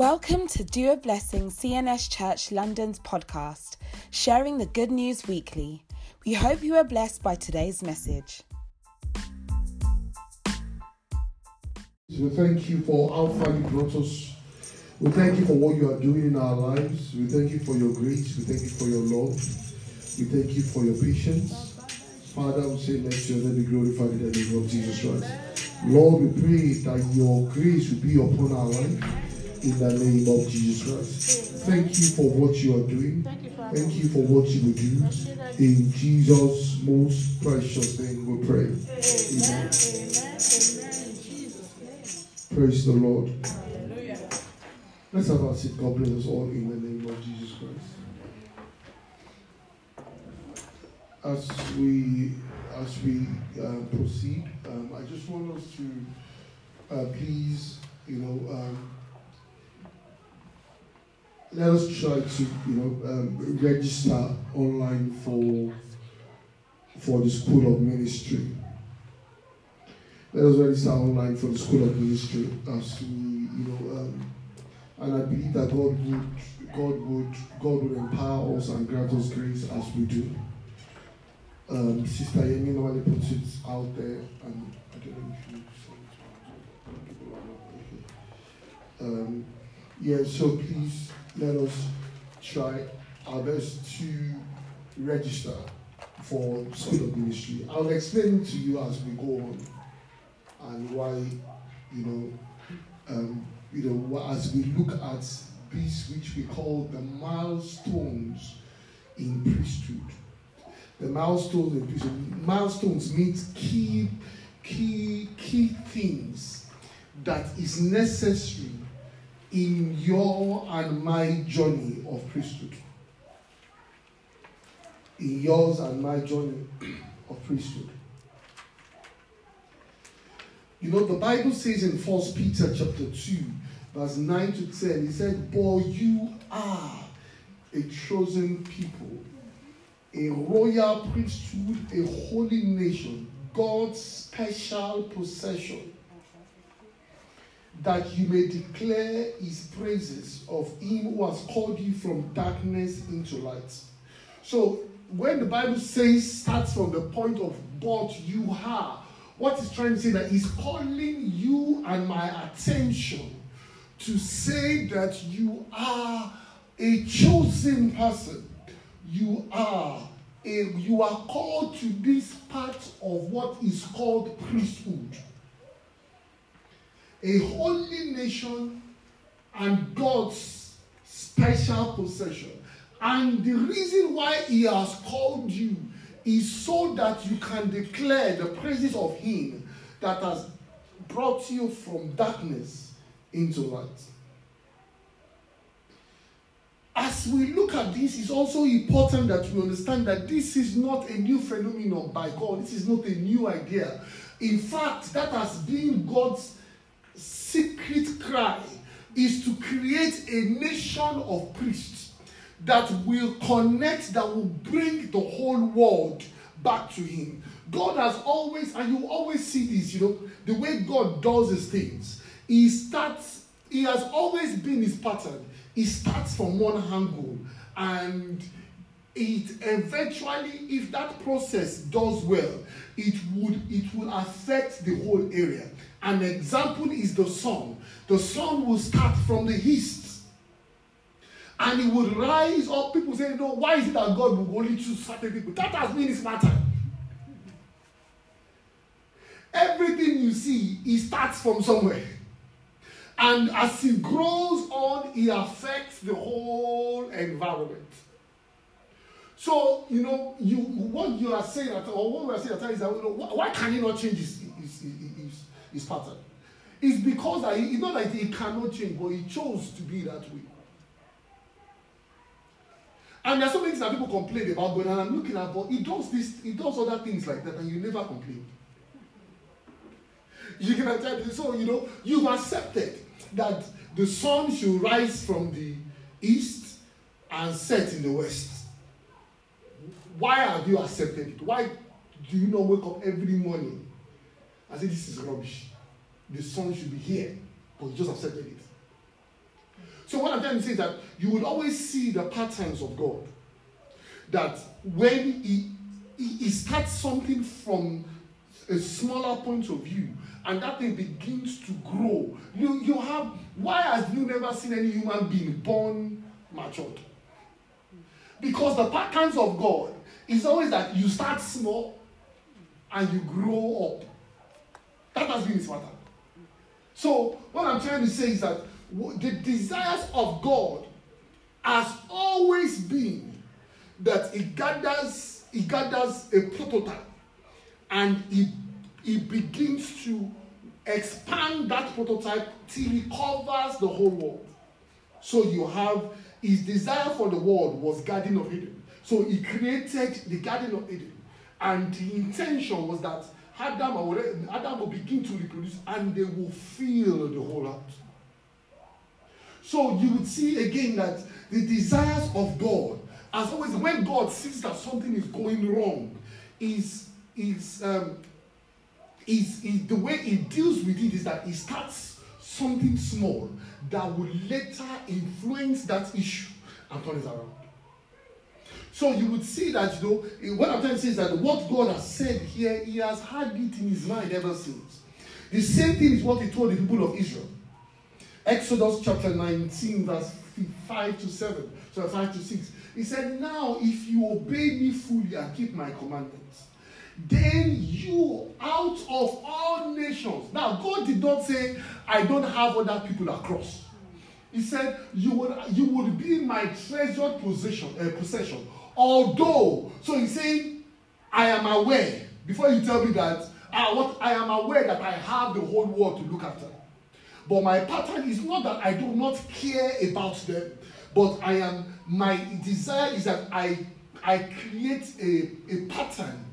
Welcome to Do a Blessing CNS Church London's podcast, sharing the good news weekly. We hope you are blessed by today's message. We thank you for how far you brought us. We thank you for what you are doing in our lives. We thank you for your grace. We thank you for your love. We thank you for your patience. Father, we say, let your name be glorified in the name of Jesus Christ. Lord, we pray that your grace will be upon our life in the name of Jesus Christ. Thank you for what you are doing. Thank you for what you will do. In Jesus' most precious name we pray. Amen. Praise the Lord. Let's have our seat. God bless us all in the name of Jesus Christ. As we as we uh, proceed, um, I just want us to uh, please, you know, um, let us try to, you know, um, register online for for the School of Ministry. Let us register online for the School of Ministry as we, you know, um, and I believe that God would, God would, God would empower us and grant us grace as we do. Um, Sister Yemi normally puts it out there, and I don't know if you um, yeah, so please let us try our best to register for School of Ministry. I'll explain to you as we go on and why, you know, um, you know, as we look at this, which we call the milestones in priesthood. The milestones in priesthood. Milestones means key, key, key things that is necessary in your and my journey of priesthood. In yours and my journey of priesthood. You know, the Bible says in First Peter chapter 2, verse 9 to 10, he said, But you are a chosen people, a royal priesthood, a holy nation, God's special possession, that you may declare his praises of him who has called you from darkness into light. So, when the Bible says, starts from the point of, but you are, what is trying to say that he's calling you and my attention to say that you are a chosen person. You are a, you are called to this part of what is called priesthood. A holy nation and God's special possession. And the reason why he has called you is so that you can declare the praises of him that has brought you from darkness into light. As we look at this, it's also important that we understand that this is not a new phenomenon by God. This is not a new idea. In fact, that has been God's secret cry is to create a nation of priests that will connect, that will bring the whole world back to Him. God has always, and you always see this, you know, the way God does His things. He starts, He has always been His pattern. He starts from one angle, and it eventually, if that process does well, it would it will affect the whole area. An example is the sun. The sun will start from the east and it would rise up. People say, No, why is it that God will only choose certain people? That has been his matter. Everything you see, it starts from somewhere. And as it grows on, it affects the whole environment. So, you know, you what you are saying at or what we are saying at is that you know, why can he not change his, his, his, his pattern? It's because that he, it's not that he cannot change, but he chose to be that way. And there's so many things that people complain about, but I'm looking at, but he does this, he does other things like that, and you never complain. You can attend so you know you've accepted that the sun should rise from the east and set in the west. Why have you accepted it? Why do you not wake up every morning and say this is rubbish? The sun should be here, but you just accepted it. So what I'm trying to say is that you would always see the patterns of God. That when he, he, he starts something from a smaller point of view, and that thing begins to grow. You, you have, why have you never seen any human being born matured? Because the patterns of God is always that you start small and you grow up. That has been his pattern. So, what I'm trying to say is that the desires of God has always been that he gathers, he gathers a prototype and he, he begins to expand that prototype till he covers the whole world. So you have his desire for the world was Garden of Eden. So he created the Garden of Eden. And the intention was that Adam will, Adam will begin to reproduce and they will fill the whole earth. So you would see again that the desires of God, as always, when God sees that something is going wrong, is is um, is, is the way he deals with it is that he starts something small that will later influence that issue and turn it around. So you would see that, you know, what I'm trying to say is that what God has said here, He has had it in His mind ever since. The same thing is what He told the people of Israel. Exodus chapter 19, verse 5 to 7, so 5 to 6. He said, Now, if you obey me fully and keep my commandments, then you out of all nations. Now, God did not say, I don't have other people across. He said, You would, you would be my treasured possession, uh, possession Although, so he's saying, I am aware, before you tell me that, I, what, I am aware that I have the whole world to look after. But my pattern is not that I do not care about them, but I am, my desire is that I, I create a, a pattern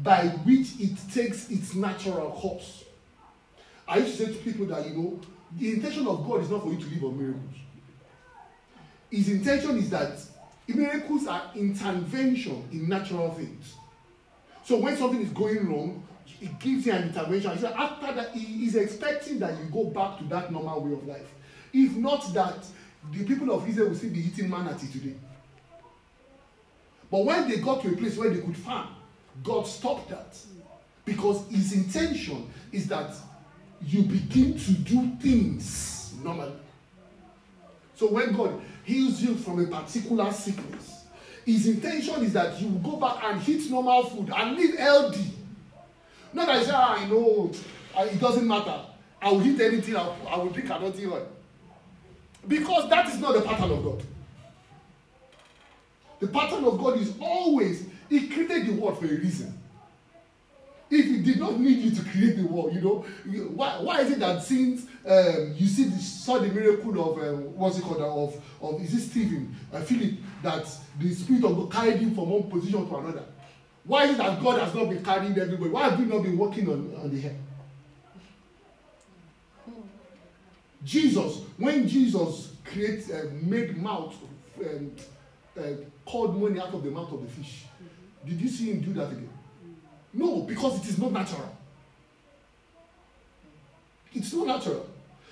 by which it takes its natural course. I used to say to people that, you know, the intention of God is not for you to live on miracles. His intention is that Miracles are intervention in natural things. So when something is going wrong, it gives you an intervention. So after that, he is expecting that you go back to that normal way of life. If not that, the people of Israel will still be eating manna today. But when they got to a place where they could farm, God stopped that. Because his intention is that you begin to do things normally. So when God heals you from a particular sickness. His intention is that you go back and eat normal food and live healthy. Not that you say, ah, I know, it doesn't matter. I will eat anything, I will drink another oil. Because that is not the pattern of God. The pattern of God is always, He created the world for a reason. If he did not need you to create the world, you know, why, why is it that since um, you see the, saw the miracle of um, what's it called of of is it Stephen uh, Philip that the spirit of God carried him from one position to another? Why is it that God has not been carrying everybody? Why have we not been working on, on the head? Jesus, when Jesus create, uh, made mouth, um, uh, called money out of the mouth of the fish, did you see him do that again? No, because it is not natural. It's not natural.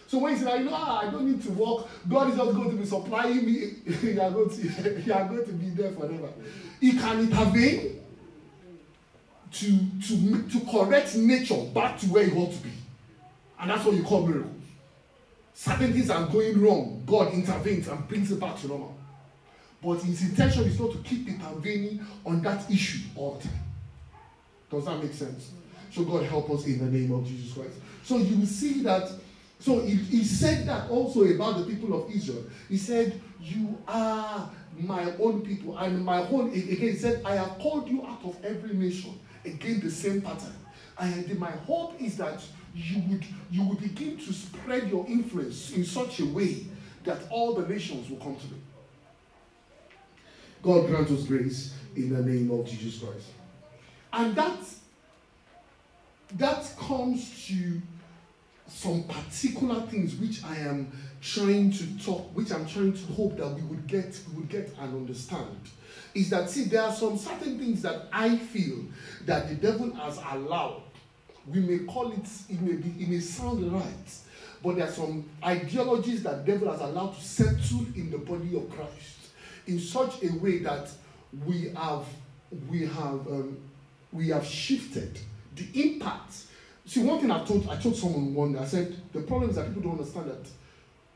So when you say, you know, ah, I don't need to work, God is just going to be supplying me, you, are going to, you are going to be there forever. He can intervene to, to, to correct nature back to where it ought to be. And that's what you call miracles. Certain things are going wrong. God intervenes and brings it back to normal. But his intention is not to keep intervening on that issue all the time. Does that make sense? So God help us in the name of Jesus Christ. So you will see that. So he, he said that also about the people of Israel. He said, You are my own people. And my own, again, he said, I have called you out of every nation. Again, the same pattern. And my hope is that you would you would begin to spread your influence in such a way that all the nations will come to me. God grant us grace in the name of Jesus Christ. And that, that comes to some particular things which I am trying to talk, which I'm trying to hope that we would get, we would get and understand. Is that see, there are some certain things that I feel that the devil has allowed. We may call it, it may be, it may sound right, But there are some ideologies that devil has allowed to settle in the body of Christ in such a way that we have we have um, we have shifted the impact. See, one thing I told I told someone one day, I said the problem is that people don't understand that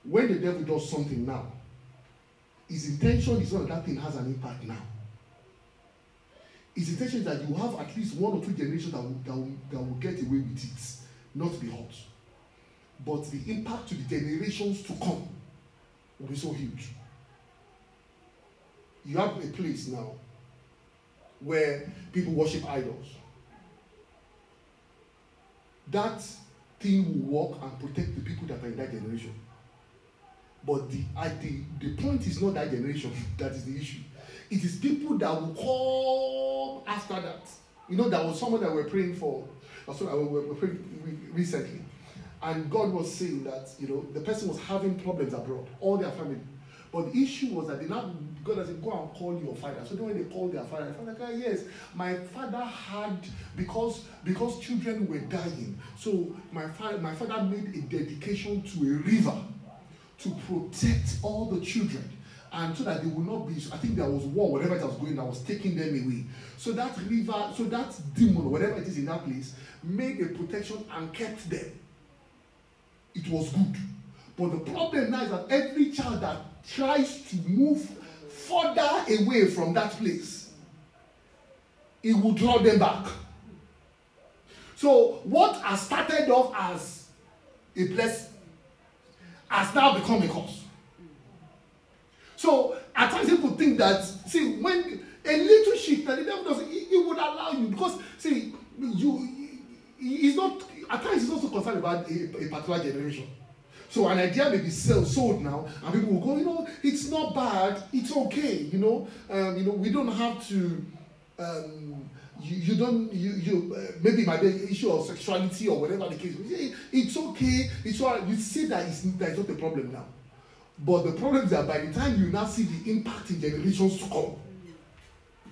when the devil does something now, his intention is not that that thing has an impact now. His intention is that you have at least one or two generations that will, that will, that will get away with it, not be hurt. But the impact to the generations to come will be so huge. You have a place now where people worship idols. That thing will work and protect the people that are in that generation. But the, at the, the point is not that generation that is the issue. It is people that will come after that. You know, there was someone that we're praying for. What we were praying recently. And God was saying that, you know, the person was having problems abroad, all their family. But the issue was that they now, God said, go and call your father. So then when they called their father, the father said, yes, my father had, because because children were dying, so my, father, my father made a dedication to a river to protect all the children. And so that they will not be i think there was war whatever it was going that was taking them away. So that river so that demon whatever it is in that place made a protection and kept them. It was good. But the problem now is that every child that tries to move further away from that place it will draw them back so what has started off as a blessing has now become a curse. So at times people think that see when a little shift that the devil does he, he would allow you because see you he's not at times he's also concerned about a, a particular generation. So an idea may be sell, sold now, and people will go, you know, it's not bad, it's okay, you know, um, you know, we don't have to um, you, you don't you you uh, maybe an issue of sexuality or whatever the case it's okay it's all right. You see that it's that it's not a problem now. But the problem is that by the time you now see the impact in generations to come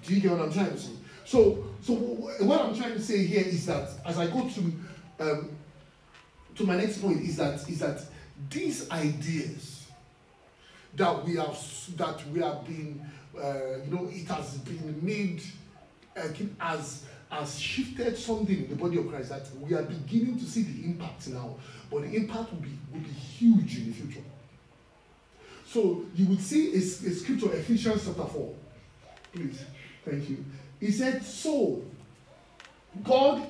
do you get what i'm trying to say? So so what i'm trying to say here is that as i go to um, to my next point is that is that these ideas that we have that we have been uh, you know it has been made uh, has has shifted something in the body of Christ that we are beginning to see the impact now, but the impact will be will be huge in the future. So you would see a, a scripture, Ephesians chapter 4. Please, thank you. He said, So God,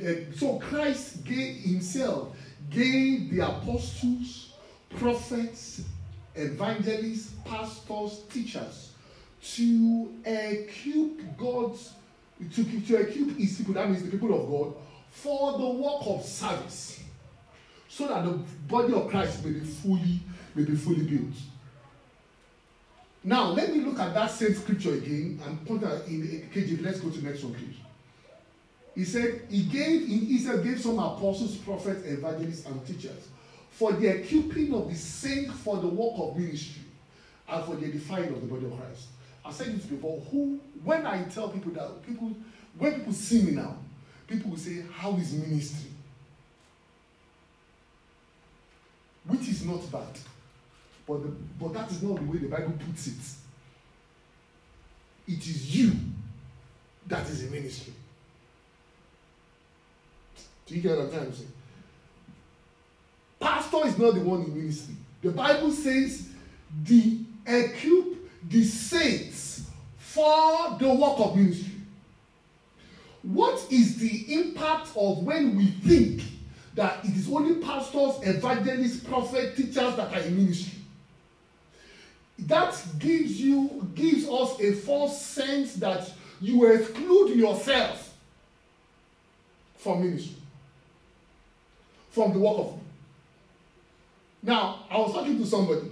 uh, so Christ gave himself, gave the apostles, prophets, evangelists, pastors, teachers to equip God's to, to equip his people, that means the people of God, for the work of service, so that the body of Christ may be fully, may be fully built. Now, let me look at that same scripture again and point out in KJV. Let's go to the next one, please. He said, He gave, he said, gave some apostles, prophets, evangelists, and teachers for the equipping of the saints for the work of ministry and for the edifying of the body of Christ. I've said this before. Who, when I tell people that people, when people see me now, people will say, "How is ministry?" Which is not bad, but the, but that is not the way the Bible puts it. It is you that is a ministry. Do you get what I'm trying to say? Pastor is not the one in ministry. The Bible says the equip the saints for the work of ministry. What is the impact of when we think that it is only pastors, evangelists, prophets, teachers that are in ministry? That gives you gives us a false sense that you exclude yourself from ministry, from the work of. Now, I was talking to somebody.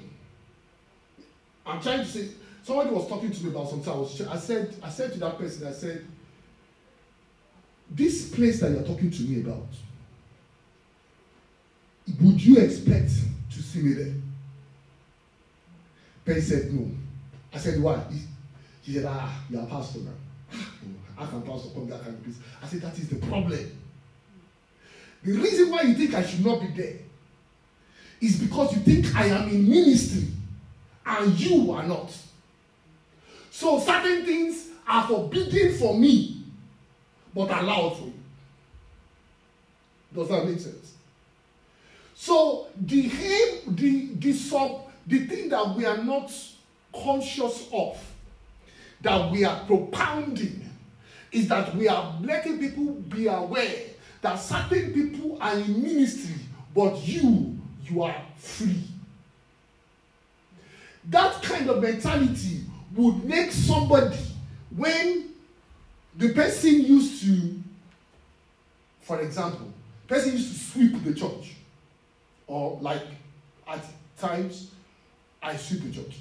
I'm trying to say somebody was talking to me about something. I was I said I said to that person, I said, this place that you're talking to me about, would you expect to see me there? Ben said no. I said why? He, he said ah you're a pastor now. How can pastor come that kind of place? I said that is the problem. The reason why you think I should not be there is because you think I am in ministry and you are not. So certain things are forbidden for me, but allowed for you. Does that make sense? So the the the sub, the thing that we are not conscious of, that we are propounding, is that we are letting people be aware that certain people are in ministry, but you, you are free. That kind of mentality would make somebody, when the person used to, for example, person used to sweep the church, or like at times, I sweep the church.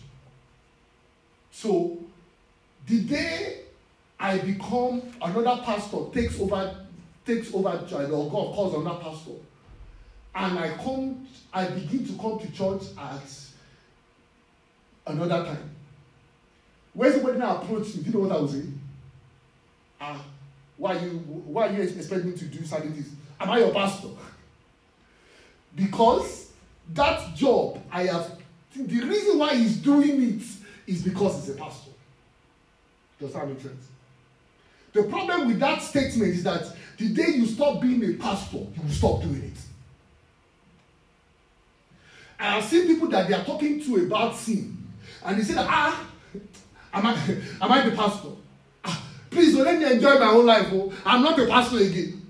So, the day I become another pastor takes over takes over child or God calls another pastor, and I come, I begin to come to church at another time. When somebody now approach me, do you know what I was saying? Ah, why you why you expect me to do certain things? Am I your pastor? because that job I have the reason why he's doing it is because he's a pastor. Does that make sense? The problem with that statement is that the day you stop being a pastor, you will stop doing it. I have seen people that they are talking to about sin, and they say that, ah, am I, am I the pastor? Ah, please don't let me enjoy my own life. Oh. I'm not a pastor again.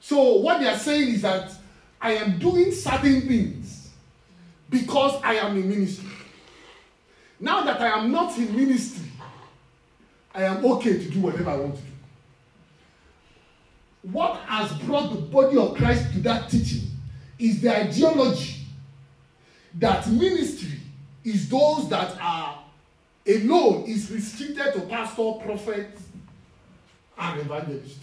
So what they are saying is that I am doing certain things because I am in ministry. Now that I am not in ministry, I am okay to do whatever I want to do. What has brought the body of Christ to that teaching is the ideology that ministry is those that are alone is restricted to pastor, prophet, and evangelist.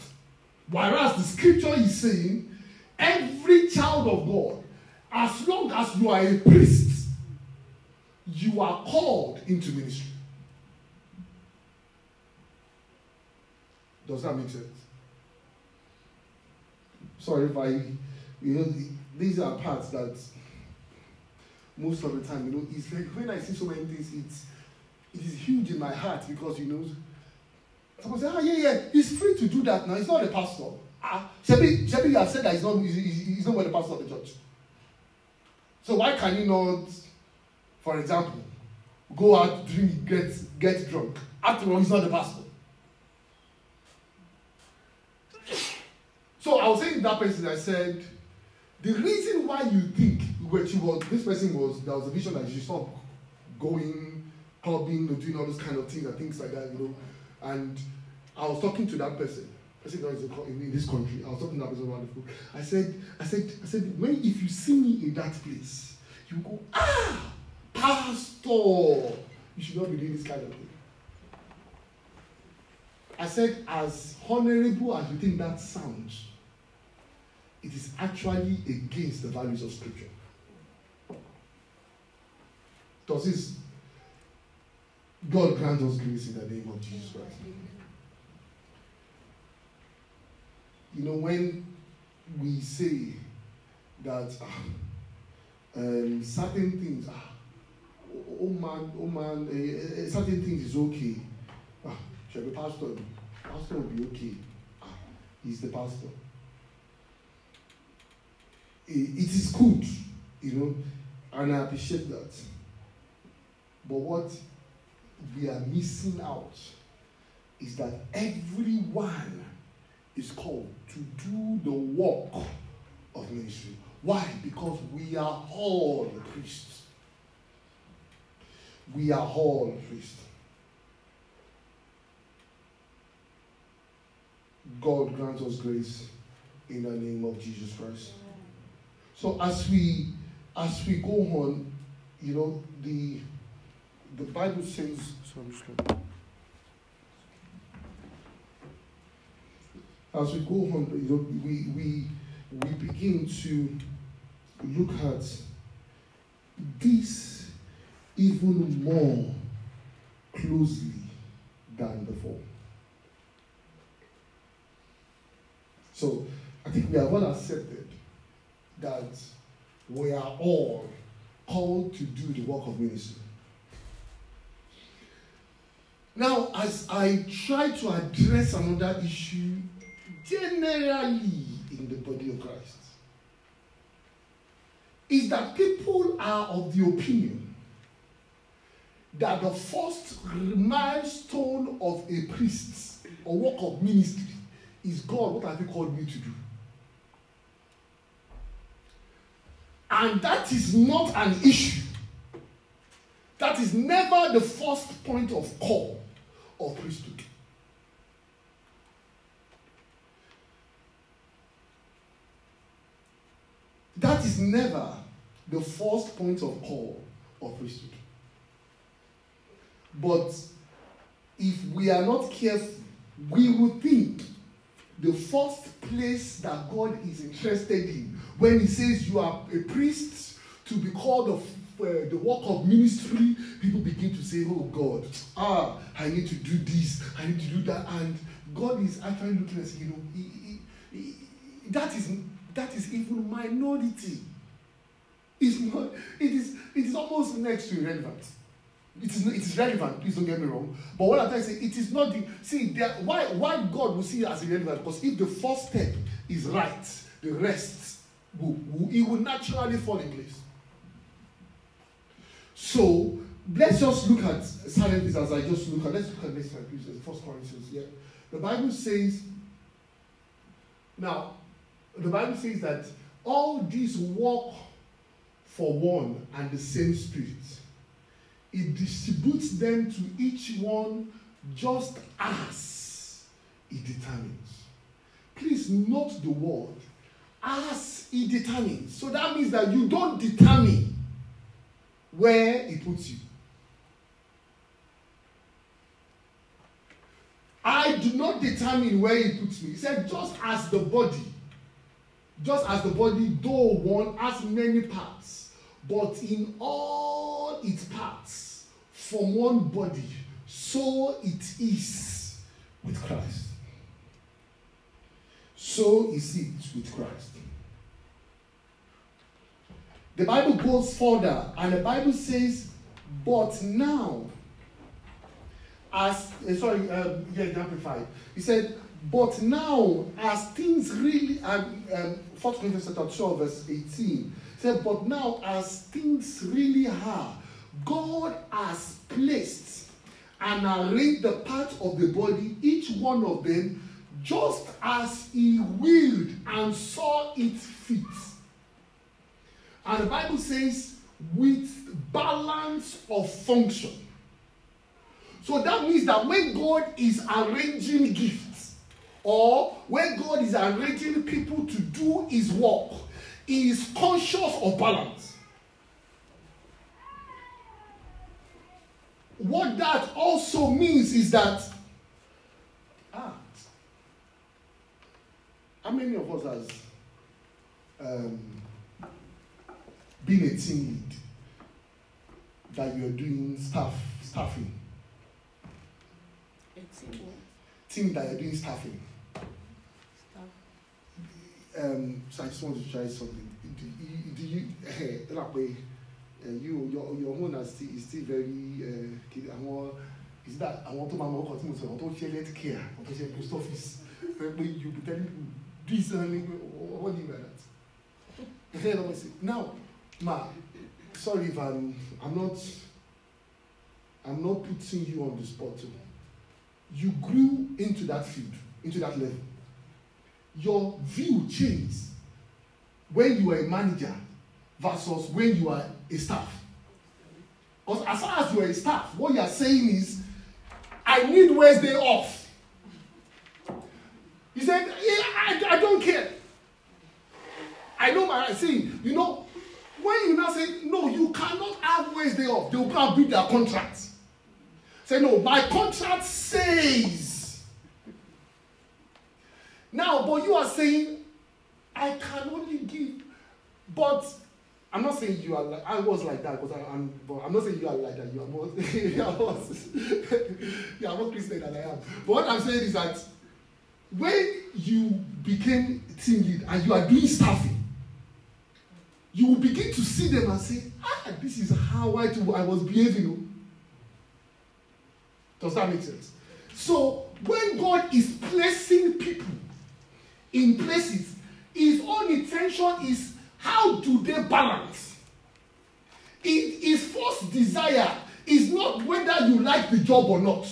Whereas the scripture is saying every child of God, as long as you are a priest, you are called into ministry. Does that make sense? Sorry if I, you know, these are parts that most of the time, you know, it's like when I see so many things, it's it is huge in my heart because you know, someone say, ah, yeah, yeah, he's free to do that now. He's not a pastor. Ah, Shebi, Shebi, you have said that he's not, he's, he's not the pastor of the church. So why can you not, for example, go out, drink, get get drunk? After all, he's not the pastor. So I was saying that person, I said, the reason why you think she was this person was there was a vision that she stopped going clubbing doing all those kind of things and things like that, you know. And I was talking to that person. I said, guys, in, in this country, I was talking to that person around the food. I said, I said, I said, when if you see me in that place, you go, ah, pastor, you should not be doing this kind of thing. I said, as honorable as you think that sounds, it is actually against the values of Scripture. Does this God grant us grace in the name of Jesus Christ? You know, when we say that uh, um, certain things, ah, oh man, oh man, uh, uh, certain things is okay. Ah, shall be pastor. Pastor will be okay. Ah, he's the pastor it is good, you know, and I appreciate that. But what we are missing out is that everyone is called to do the work of ministry. Why? Because we are all priests. We are all priests. God grant us grace in the name of Jesus Christ. So as we as we go on, you know, the the Bible says so I'm just as we go on, you know, we we we begin to look at this even more closely than before. So I think we have all accepted that we are all called to do the work of ministry. Now, as I try to address another issue generally in the body of Christ, is that people are of the opinion that the first milestone of a priest or work of ministry is God, what have you called me to do? And that is not an issue. That is never the first point of call of priesthood. That is never the first point of call of priesthood. But if we are not careful, we will think the first place that God is interested in when He says you are a priest to be called of uh, the work of ministry, people begin to say, Oh God, ah, I need to do this, I need to do that. And God is actually looking at, you know, he, he, he, that is that is even minority. It's not, it is it is almost next to irrelevant. It is, it is relevant, please don't get me wrong. But what I'm trying to say, it is not the see there, why why God will see it as irrelevant because if the first step is right, the rest it will naturally fall in place. So let's just look at silent as I just look at let's look at next slide, please. First Corinthians. Yeah. The Bible says now the Bible says that all these work for one and the same spirit it distributes them to each one just as it determines. Please note the word as it determines. So that means that you don't determine where it puts you. I do not determine where he puts me. He said, just as the body, just as the body, though one has many parts, but in all its parts, from one body, so it is with Christ. So is it with Christ. The Bible goes further, and the Bible says, But now, as uh, sorry, um, yeah, amplified. He said, But now, as things really, um, um, 1 Corinthians chapter 12, verse 18, said, But now, as things really are, God has placed and arranged the parts of the body, each one of them, just as He willed and saw it fit. And the Bible says, with balance of function. So that means that when God is arranging gifts, or when God is arranging people to do His work, He is conscious of balance. what that also means is that ah, how many of us has um, been a team lead that you're doing staff staffing? A team that you're doing staffing. Um, so I just want to try something. Do you, do you uh, you your your own is still is still very uh, is that àwọn tó máa mọ ọkọ tí mo sọ àwọn tó ṣe health care àwọn tó ṣe post office fẹ́ pé you be telling people do something what do you mean by that now ma sorry if i'm i'm not i'm not putting you on the spot you grew into that field into that level your view changed when you were a manager versus when you are a staff. Because as far as you are a staff, what you are saying is, I need Wednesday off. He said, yeah, I, I don't care. I know my saying, you know, when you now say, no, you cannot have Wednesday off, they will come and beat their contract. Say, no, my contract says. Now, but you are saying, I can only give, but I'm not saying you are like I was like that because I, am but I'm not saying you are like that. You are more you are more, you are more Christian than I am. But what I'm saying is that when you became team lead and you are doing staffing, you will begin to see them and say, ah, this is how I, I was behaving. Does that make sense? So when God is placing people in places, his own intention is how do they balance? His first desire is not whether you like the job or not.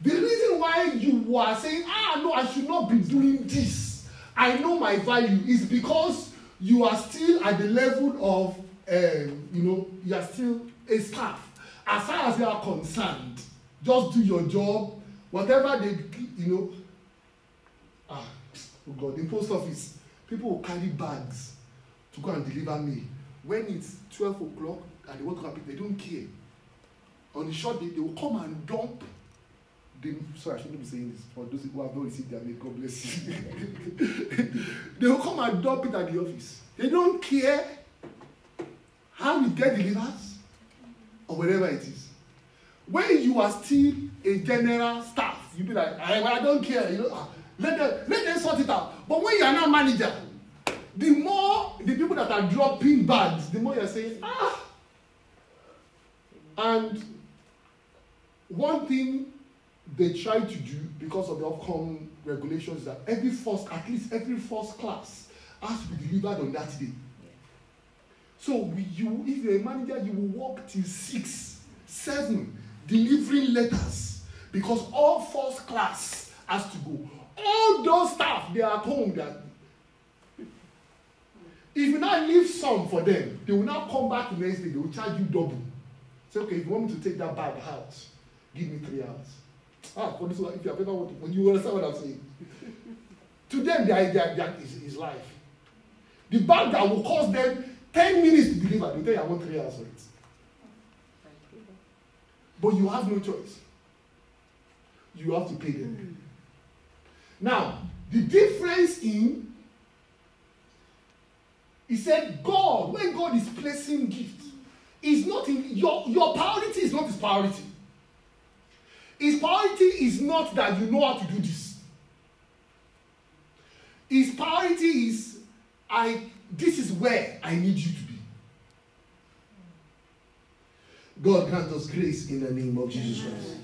The reason why you are saying, ah, no, I should not be doing this, I know my value, is because you are still at the level of, um, you know, you are still a staff. As far as you are concerned, just do your job, whatever they, you know. Ah, oh God, in post office, people will carry bags to go and deliver mail. When it's twelve o'clock and they want to come pick, they don't care. On the short day, they will come and dump they, sorry, I shouldn't be saying this for those who have not received their mail. God bless you. they will come and dump it at the office. They don't care how it get delivered or whatever it is. When you are still a general staff, you be like, I, I don't care. You know, ah, let them let them sort it out. But when you are now manager, the more the people that are dropping bags, the more you are saying, ah. And one thing they try to do because of the upcoming regulations that every first at least every first class has to be delivered on that day. So we, you if you're a manager you will work till six seven delivering letters because all first class has to go. All those staff they are at home that if you now leave some for them they will now come back the next day they will charge you double. Say okay if you want me to take that bag out give me three hours Ah, for this one, if you have ever wanted, when you understand what I'm saying. to them, their, their, their is, is life. The bag that will cost them 10 minutes to deliver, they tell you I want three hours for it. But you have no choice. You have to pay them. Mm. Now, the difference in he said, God, when God is placing gifts, is not in your your priority is not his priority. His priority is not that you know how to do this. His priority is, I, this is where I need you to be. God grant us grace in the name of Jesus Christ.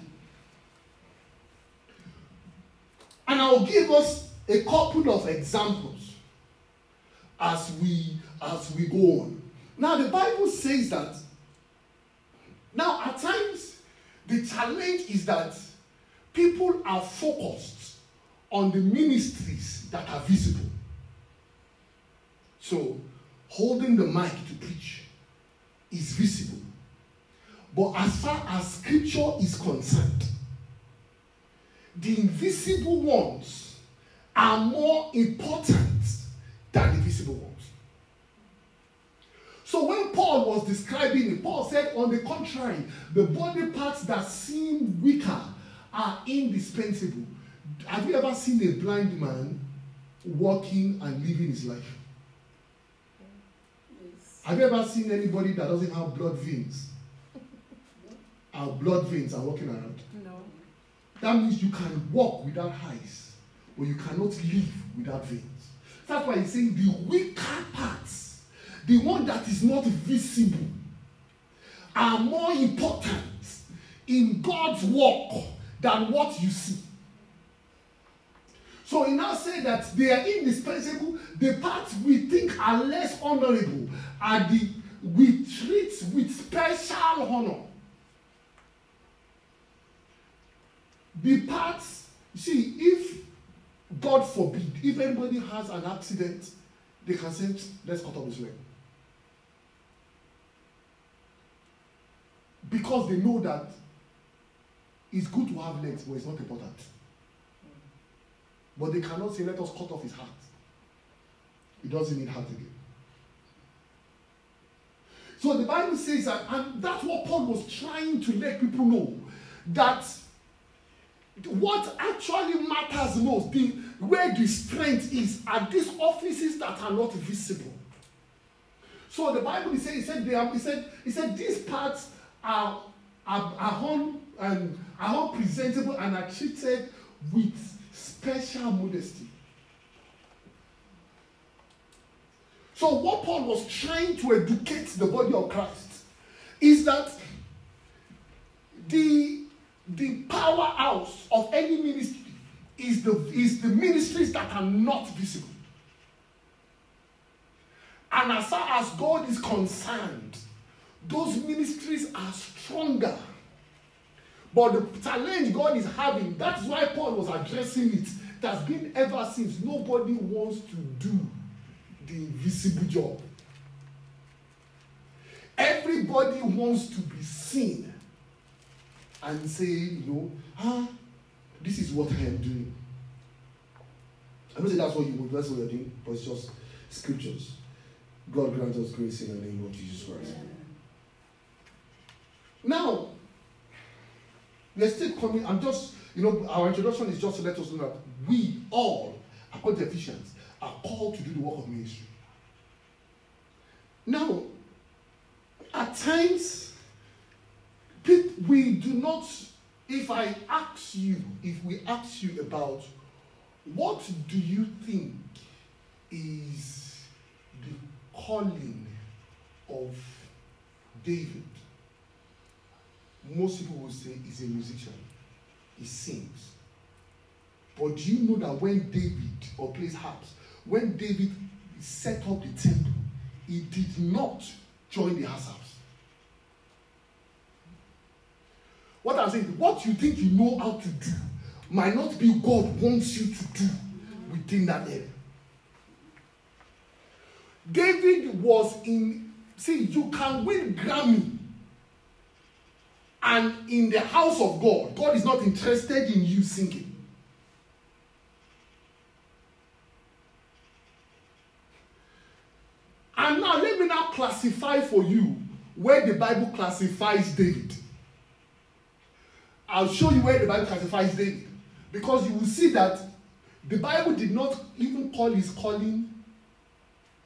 And I'll give us a couple of examples as we as we go on. Now the Bible says that now at times the challenge is that people are focused on the ministries that are visible. So, holding the mic to preach is visible. But as far as scripture is concerned, the invisible ones are more important than the visible ones. So when Paul was describing it, Paul said, on the contrary, the body parts that seem weaker are indispensable. Have you ever seen a blind man walking and living his life? Yes. Have you ever seen anybody that doesn't have blood veins? Our blood veins are walking around. No. That means you can walk without eyes, but you cannot live without veins. That's why he's saying the weaker parts the one that is not visible, are more important in God's work than what you see. So he now said that they are indispensable. The parts we think are less honorable are the we treat with special honor. The parts, see, if God forbid, if anybody has an accident, they can say, let's cut off his leg. Because they know that it's good to have legs, but it's not important. But they cannot say, let us cut off his heart. He doesn't need heart again. So the Bible says that, and that's what Paul was trying to let people know that what actually matters most, the, where the strength is, are these offices that are not visible. So the Bible is saying, he said, he said, he said, these parts are, are, are, un, and are unpresentable and are treated with special modesty. So, what Paul was trying to educate the body of Christ is that the, the powerhouse of any ministry is the, is the ministries that are not visible. And as far as God is concerned, those ministries are stronger. But the challenge God is having, that's why Paul was addressing it. Has been ever since. Nobody wants to do the invisible job. Everybody wants to be seen and say, you know, ah, this is what I am doing. I'm not saying that's what you would, that's what you're doing, but it's just scriptures. God grant us grace in the name of Jesus Christ. Now, we're still coming, I'm just, you know, our introduction is just to let us know that we all, according to Ephesians, are called to do the work of ministry. Now, at times, we do not, if I ask you, if we ask you about what do you think is the calling of David, most people will say he's a musician. He sings. But do you know that when David, or plays harps, when David set up the temple, he did not join the house. What I'm saying, what you think you know how to do might not be God wants you to do within that area. David was in, see, you can win Grammy and in the house of God, God is not interested in you singing. And now let me now classify for you where the Bible classifies David. I'll show you where the Bible classifies David. Because you will see that the Bible did not even call his calling,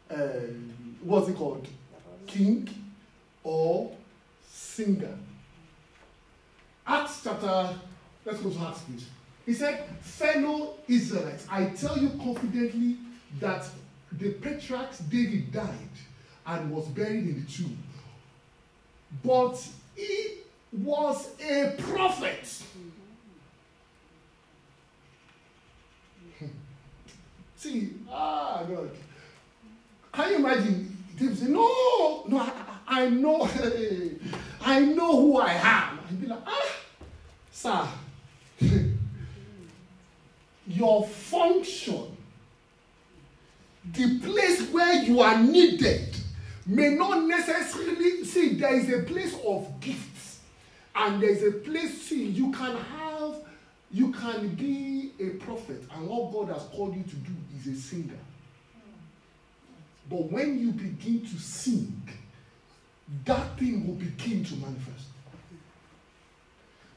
uh, what's it called? King or singer. Acts chapter, let's go to Acts, please. He said, Fellow Israelites, I tell you confidently that the patriarch David died and was buried in the tomb. But he was a prophet. See, ah, God. Can you imagine? David say, No, no, I, I know, I know who I am. He'd be like, Ah, sir, your function the place where you are needed may not necessarily see there is a place of gifts and there is a place see you can have you can be a prophet and what god has called you to do is a singer. But when you begin to sing that thing will begin to manifest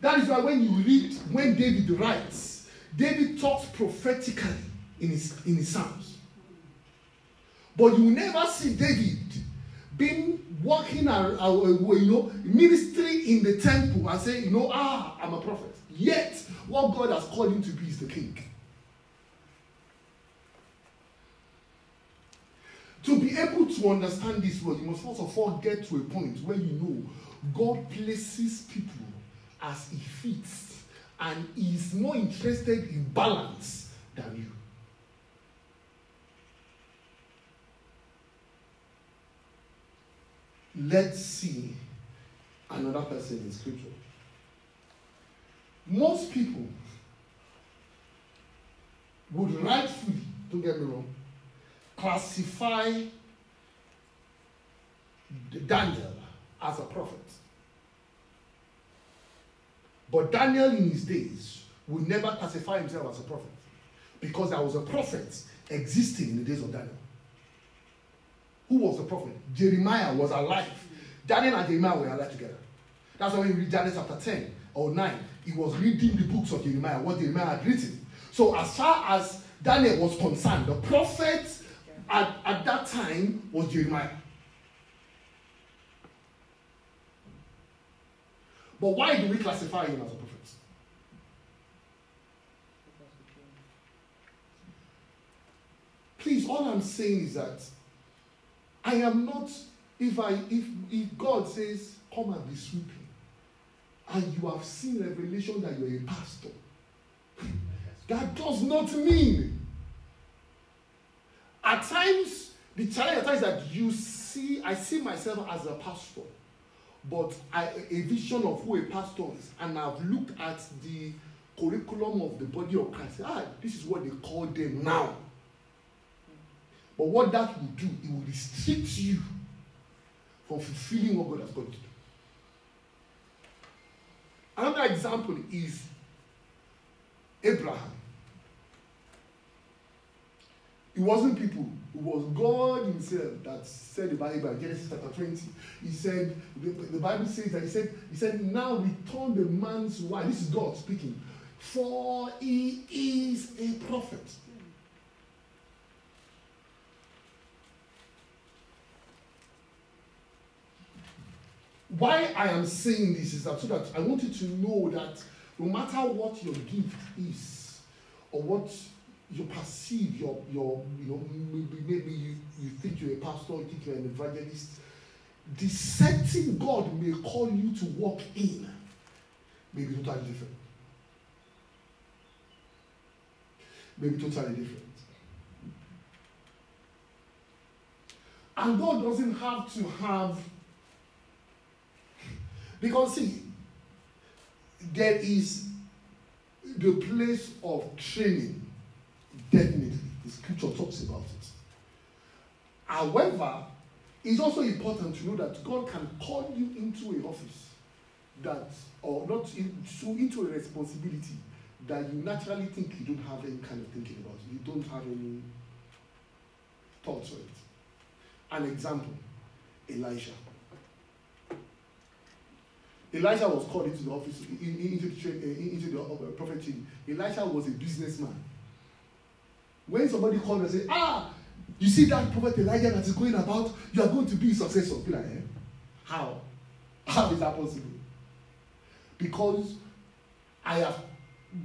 that is why when you read when david writes david talks prophetically in his in his psalms But you never see David being walking uh, you know, ministry in the temple and say, you know, ah, I'm a prophet. Yet, what God has called him to be is the king. To be able to understand this word, you must first of all get to a point where you know God places people as He fits, and He is more interested in balance than you. let's see another person in scripture. Most people would rightfully, don't get me wrong, classify Daniel as a prophet. But Daniel in his days would never classify himself as a prophet because there was a prophet existing in the days of Daniel. Who was the prophet? Jeremiah was alive. Daniel and Jeremiah were alive together. That's why when you read Daniel chapter 10 or 9, he was reading the books of Jeremiah, what Jeremiah had written. So, as far as Daniel was concerned, the prophet at, at that time was Jeremiah. But why do we classify him as a prophet? Please, all I'm saying is that I am not, if I if if God says, come and be sweeping, and you have seen revelation that you're a pastor, that does not mean. At times, the challenge at times that you see, I see myself as a pastor, but I, a vision of who a pastor is, and I've looked at the curriculum of the body of Christ. Ah, this is what they call them now. But what that will do, it will restrict you from fulfilling what God has called you to do. Another example is Abraham. It wasn't people, it was God Himself that said the Bible, Genesis chapter 20. He said, the, the Bible says that He said, He said, now return the man's wife. This is God speaking. For he is a prophet. Why I am saying this is that so that I want you to know that no matter what your gift is or what you perceive your your you know maybe, maybe you, you think you're a pastor, you think you're an evangelist, the setting God may call you to walk in may be totally different. May be totally different. And God doesn't have to have because see, there is the place of training, definitely. The scripture talks about it. However, it's also important to know that God can call you into an office that, or not in, so into a responsibility that you naturally think you don't have any kind of thinking about. You don't have any thoughts on it. An example, Elijah. Elijah was called into the office, into the, uh, into the uh, prophet team. Elisha was a businessman. When somebody called and said, Ah, you see that prophet Elijah that is going about, you are going to be successful. Be like, eh? How? How is that possible? Because I have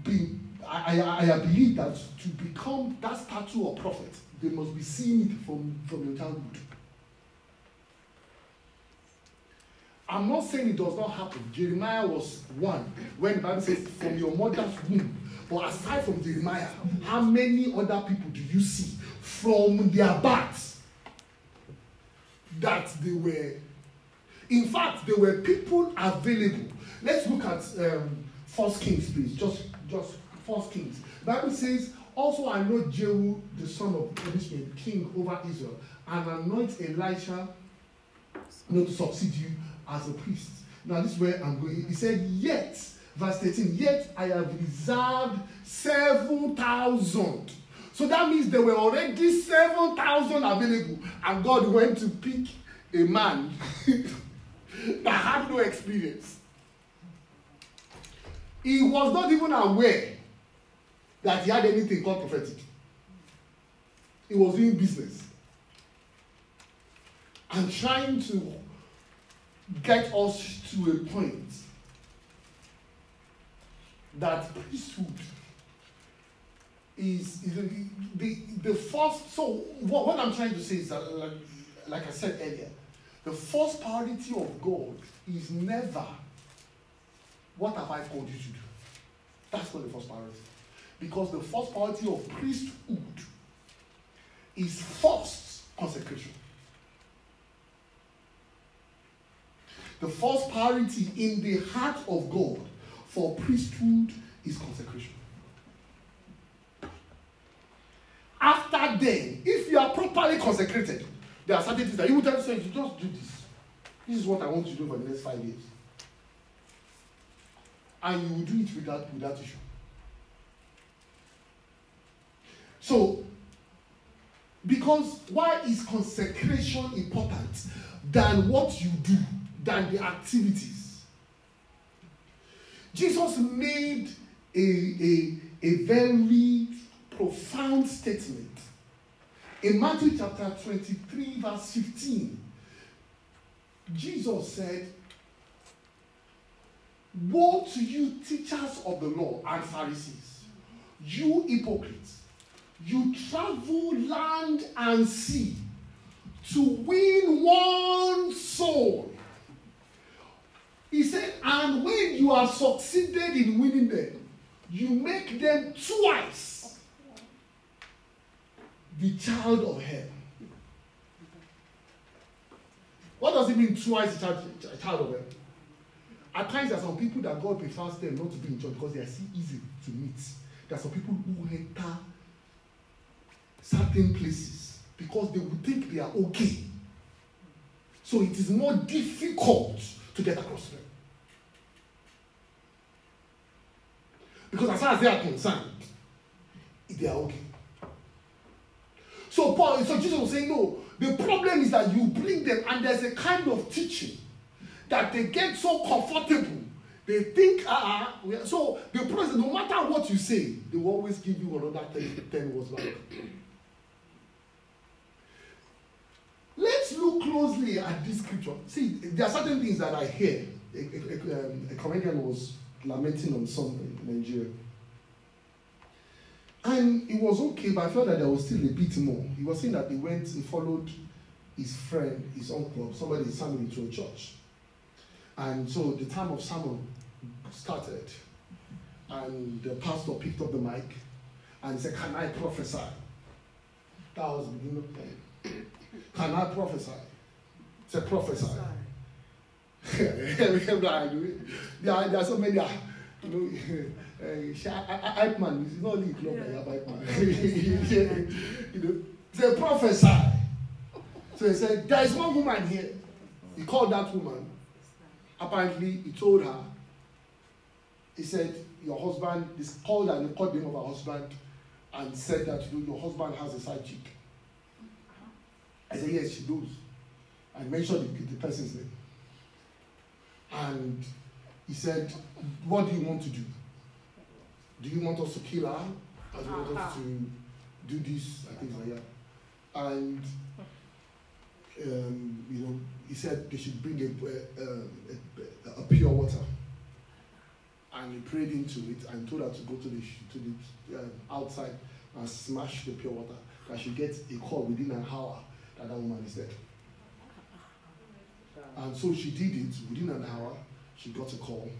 been, I, I, I believe that to become that statue of prophet, they must be seeing it from, from your childhood. I'm not saying it does not happen. Jeremiah was one when the Bible says, from your mother's womb. But aside from Jeremiah, how many other people do you see from their birth that they were? In fact, there were people available. Let's look at um, First Kings, please. Just, just First Kings. The Bible says, also anoint Jehu, the son of Elishma, king over Israel, and anoint Elisha you know, to succeed you as a priest. Now, this is where I'm going. He said, Yet, verse 13, yet I have reserved 7,000. So that means there were already 7,000 available, and God went to pick a man that had no experience. He was not even aware that he had anything called prophetic. He was doing business and trying to get us to a point that priesthood is, is the, the, the first. So, what, what I'm trying to say is that, like, like I said earlier, the first priority of God is never what have I called you to do. That's not the first priority. Because the first priority of priesthood is first consecration. The first priority in the heart of God for priesthood is consecration. After then, if you are properly consecrated, there are certain things that you will tell yourself, you just do this. This is what I want you to do for the next five years. And you will do it without, without issue. So, because why is consecration important than what you do? Than the activities. Jesus made a, a, a very profound statement in Matthew chapter 23, verse 15. Jesus said, Woe to you, teachers of the law and Pharisees, you hypocrites! You travel land and sea to win one soul. He said, and when you are succeeded in winning them, you make them twice the child of heaven. What does it mean twice a child, of heaven? At times, there are some people that God prefers them not to be in church because they are so easy to meet. There are some people who enter certain places because they will think they are okay. So it is more difficult to get across them. Because as far as they are concerned, they are okay. So Paul, so Jesus was saying, no, the problem is that you bring them and there's a kind of teaching that they get so comfortable. They think, ah, uh, uh, so the problem no matter what you say, they will always give you another 10, 10 words back. Let's look closely at this scripture. See, there are certain things that I hear. A, a, a, um, a comedian was lamenting on something in Nigeria. And it was okay, but I felt that there was still a bit more. He was saying that he went and followed his friend, his uncle, somebody summoned into a church. And so the time of sermon started, and the pastor picked up the mic and said, Can I prophesy? That was the beginning of the Can I prophesy? Say prophesy. There, are, so many, you know, uh, hype man, it's not only club that have hype man. you know, say prophesy. So he said, there is one woman here. He called that woman. Apparently, he told her, he said, your husband, he called and he called the name of her husband and said that you know, your husband has a side chick. I said, yes, she does. I mentioned the, the person's name. And he said, what do you want to do? Do you want us to kill her? Or do you want us to do this? I think like that. And um, you know, he said they should bring a, a, a, a, pure water. And he prayed into it and told her to go to the to the um, outside and smash the pure water. That she gets a call within an hour that that woman is dead. And so she did it within an hour. She got a call,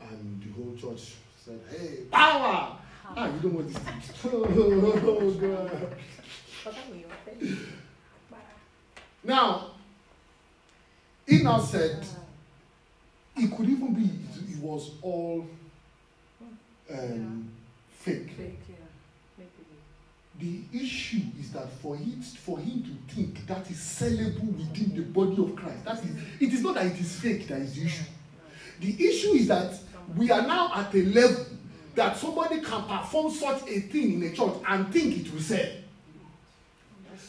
and the whole church said, "Hey, power!" Ah, you don't want this oh God. now, he now said it could even be it was all um, fake. fake the issue is that for him, for him to think that is sellable within the body of Christ, that is, it is not that it is fake that is the issue. The issue is that we are now at a level that somebody can perform such a thing in a church and think it will sell.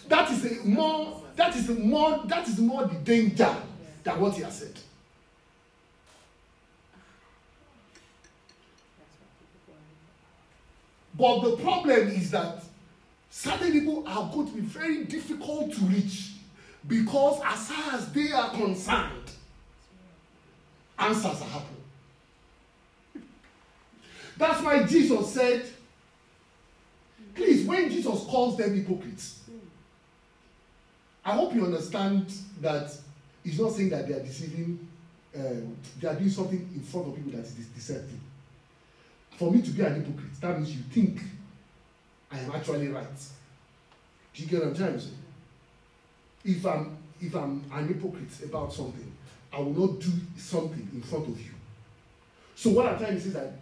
That is a more that is a more that is more the danger than what he has said. But the problem is that certain people are going to be very difficult to reach because as far as they are concerned, answers are happening. That's why Jesus said, please, when Jesus calls them hypocrites, I hope you understand that he's not saying that they are deceiving, um, they are doing something in front of people that is deceptive. For me to be an hypocrite, that means you think I am actually right. Do you get what I'm trying to say? If I'm if I'm an hypocrite about something, I will not do something in front of you. So what I'm trying to say is that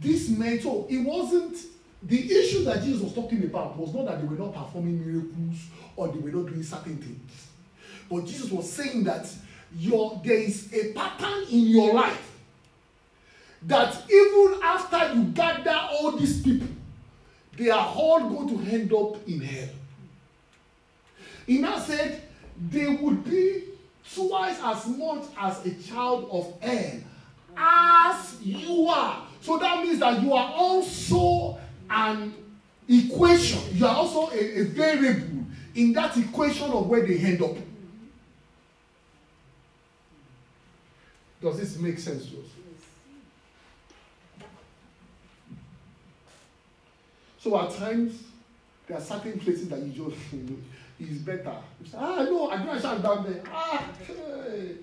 this so it wasn't the issue that Jesus was talking about was not that they were not performing miracles or they were not doing certain things. But Jesus was saying that your there is a pattern in your life that even after you gather all these people they are all going to end up in hell. He now said they would be twice as much as a child of hell as you are. So that means that you are also an equation. You are also a, a variable in that equation of where they end up. Does this make sense to us? So at times, there are certain places that you just, you know, is better. You say, ah, no, I don't shout down there. Ah, hey.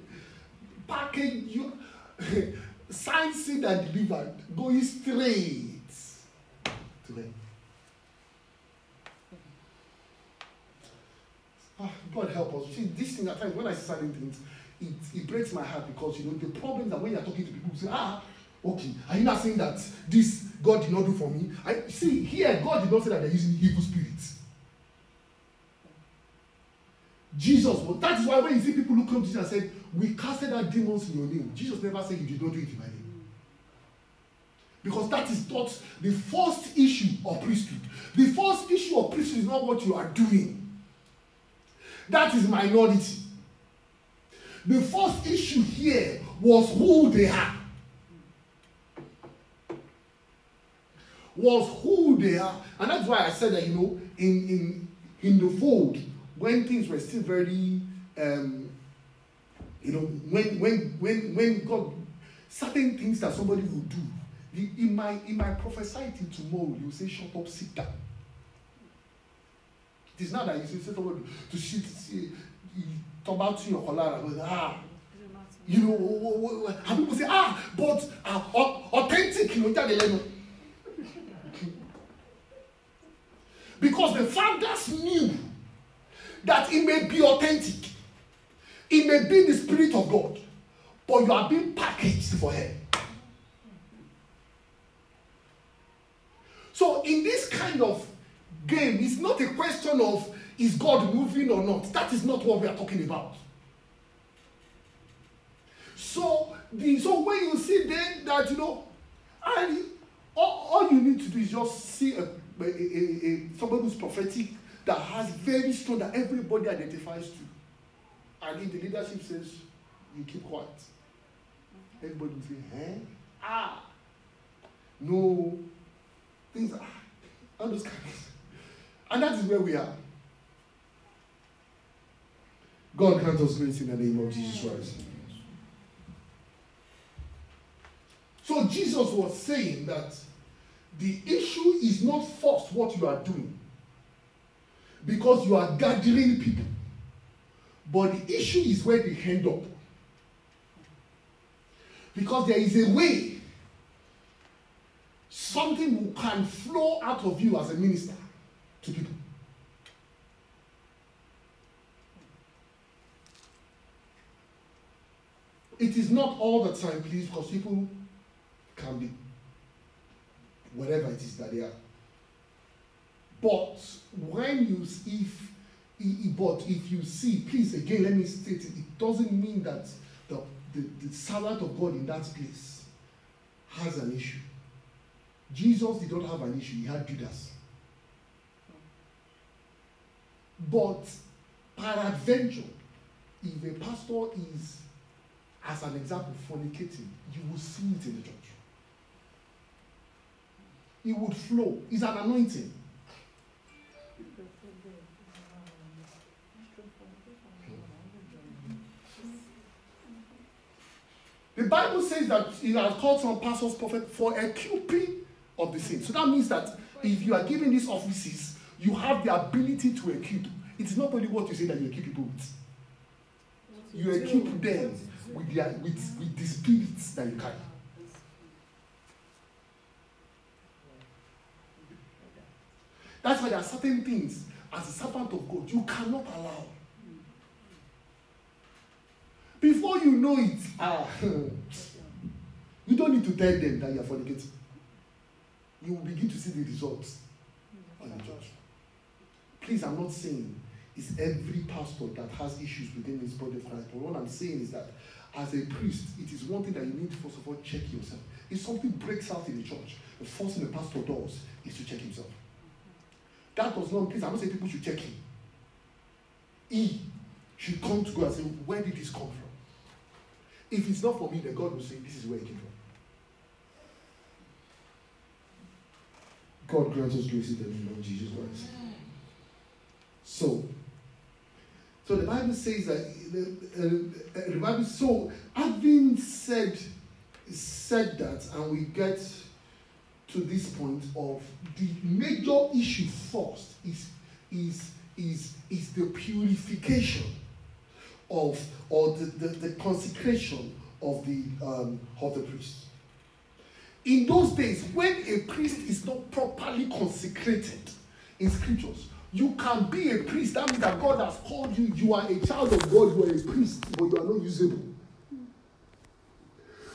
package you. Signed, seed, and delivered. Going straight to them. Ah, God help us. See, this thing at times when I see certain things, it, it breaks my heart because you know the problem that when you're talking to people, you say, ah, okay, are you not saying that this God did not do for me? I see here, God did not say that they're using evil spirits. Jesus was that is why when you see people who come to Jesus and said, We casted out demons in your name, Jesus never said you did not do it in my name. Because that is not the first issue of priesthood. The first issue of priesthood is not what you are doing. That is minority. The first issue here was who they are. Was who they are. And that's why I said that, you know, in, in, in the fold, when things were still very, um, you know, when, when, when, when God, certain things that somebody will do, he, might, he might prophesy tomorrow. You say, shut up, sit down. It is not that you say somebody to sit, talk about your collar, ah, you know, and people say, ah, but uh, authentic, you know, jáde lẹ́nu. Because the founders knew that it may be authentic, it may be the Spirit of God, but you are being packaged for hell. So, in this kind of game, it's not a question of is God moving or not. That is not what we are talking about. So, the, so when you see then that you know, and all, all you need to do is just see a, a, a, somebody who's prophetic that has very strong that everybody identifies to, and if the leadership says you keep quiet, everybody will say, "Eh, ah, no, things are all those kinds." And that is where we are. God grant us grace in the name of Jesus Christ. So Jesus was saying that the issue is not first what you are doing because you are gathering people. But the issue is where they end up. Because there is a way something can flow out of you as a minister to people. It is not all the time, please, because people can be whatever it is that they are. But when you if but if you see, please again let me state it, it doesn't mean that the, the, the servant of God in that place has an issue. Jesus did not have an issue, he had Judas. But peradventure, if a pastor is, as an example, fornicating, you will see it in the church. It would flow. It's an anointing. The Bible says that he has called some pastors prophet for a cuping of the saints. So that means that if you are given these offices, you have the ability to equip. It's not only what you say that you equip people with. You equip them with, their, with, with the spirits that you carry. That's why there are certain things as a servant of God you cannot allow. Before you know it, ah, you don't need to tell them that you are fornicating. You will begin to see the results in the church. Please, I'm not saying it's every pastor that has issues within his body of Christ. But what I'm saying is that as a priest, it is one thing that you need to first of all check yourself. If something breaks out in the church, the first thing the pastor does is to check himself. That does not, please, I'm not saying people should check him. He should come to God and say, Where did this come from? If it's not for me, then God will say, This is where it came from. God grant us grace in the name of Jesus Christ. So, so the Bible says that the, uh, the Bible. So having said said that, and we get to this point of the major issue first is is is, is the purification of, or the, the, the consecration of the, um, of the priest. In those days, when a priest is not properly consecrated in scriptures, you can be a priest. That means that God has called you. You are a child of God. You are a priest, but you are not usable.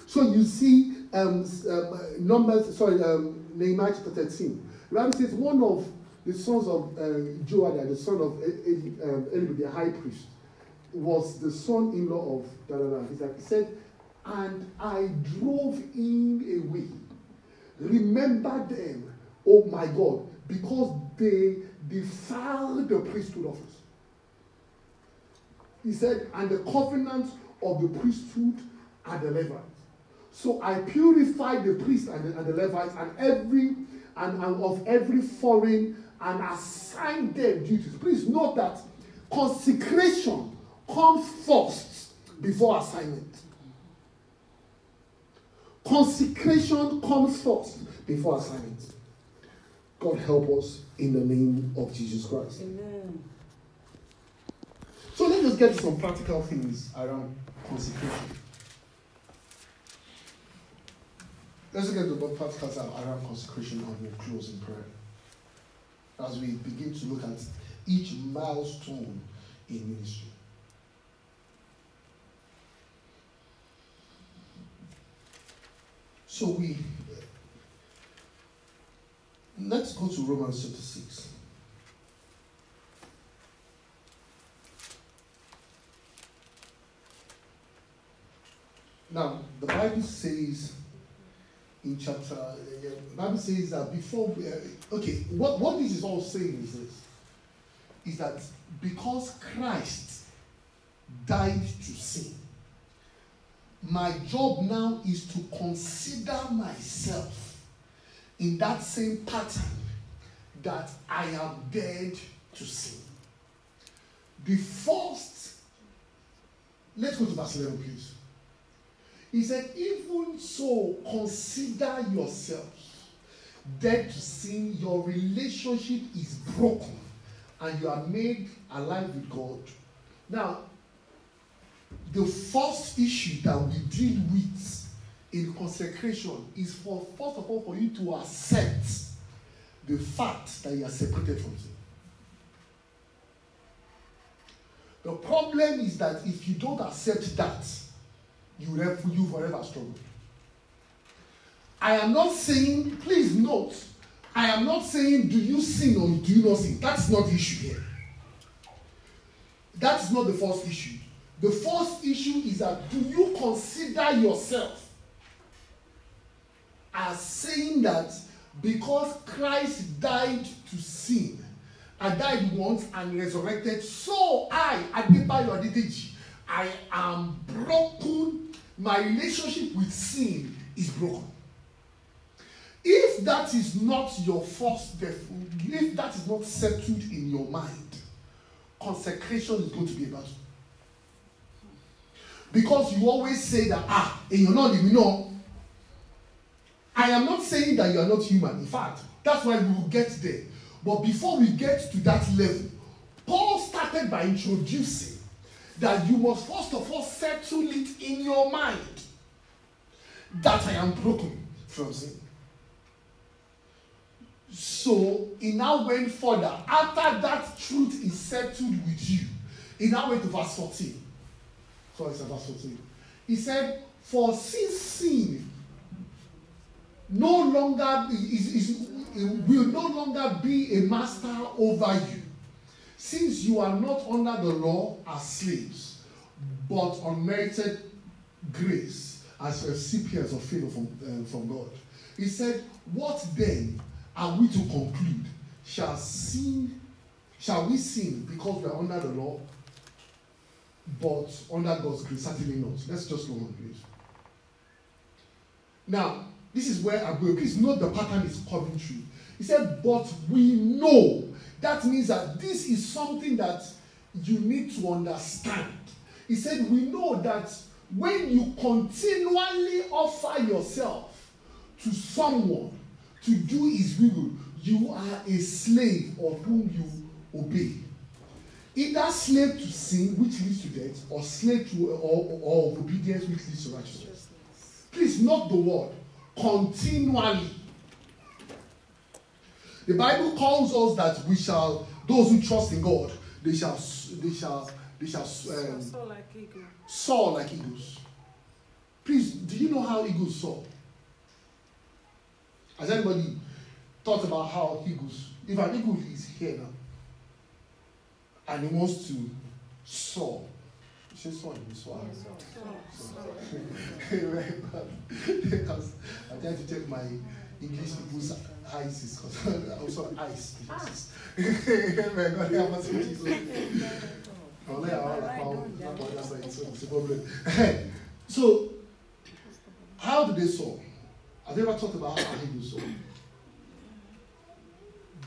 So you see, um, um, Numbers, sorry, um, Nehemiah chapter 13. The Bible says one of the sons of uh, Joiada, the son of um, Eli, the high priest, was the son-in-law of da, da, da. He, said, and I drove him away. Remember them, oh my God, because they defiled the priesthood office. He said, and the covenant of the priesthood are Levites. So I purified the priests and the, and the Levites and every and, and of every foreign and assigned them duties. Please note that consecration comes first before assignment. Consecration comes first before assignment. God help us in the name of Jesus Christ. Amen. So let's get to some practical things around consecration. Let's get to the practical around consecration and we'll close in prayer. As we begin to look at each milestone in ministry. So we let's go to Romans chapter 6. Now, the Bible says in chapter, Bible says that before, we, uh, okay, what, what this is all saying is this, is that because Christ died to sin, my job now is to consider myself in that same pattern that I am dead to sin. The first, let's go to verse 11, please. He said, Even so, consider yourself dead to sin, your relationship is broken, and you are made alive with God. Now, the first issue that we deal with in consecration is for first of all for you to accept the fact that you are separated from sin. The problem is that if you don't accept that, you will you forever struggle. I am not saying, please note, I am not saying do you sin or do you not sin. That's not the issue here. That's not the first issue. The first issue is that do you consider yourself as saying that because Christ died to sin, I died once and resurrected, so I, Adebayo Adedeji, I am broken. My relationship with sin is broken. If that is not your first if that is not settled in your mind, consecration is going to be a battle. Because you always say that ah èèyàn náà lèmi náà. I am not saying that you are not human. In fact that's why we will get there. But before we get to that level Paul started by introducing that you must first of all settle it in your mind that I am broken from sin. So he now went further. After that truth is settled with you, he now went to verse 14. Sorry, it's verse 14. He said, For since sin no longer is, is, will no longer be a master over you, since you are not under the law as slaves, but unmerited grace as recipients of favor from, uh, from God. He said, What then are we to conclude? Shall sin, shall we sin because we are under the law? but under God's grace, certainly not. Let's just go on, please. Now, this is where I go. Please note the pattern is commentary. He said, but we know. That means that this is something that you need to understand. He said, we know that when you continually offer yourself to someone to do his will, you are a slave of whom you obey. either slave to sin, which leads to death, or slave to or, or, obedience, which leads to righteousness. Please note the word continually. The Bible calls us that we shall, those who trust in God, they shall, they shall, they shall um, soar like eagles. Soar like eagles. Please, do you know how eagles soar? Has anybody thought about how eagles, if an eagle is here now, and he wants to soar, you say soar, you soar. Because I'm trying to check my English people's eyes because also ice. My oh, ah. God, I must so, how do they soar? Have you ever talked about how Hebrews soar?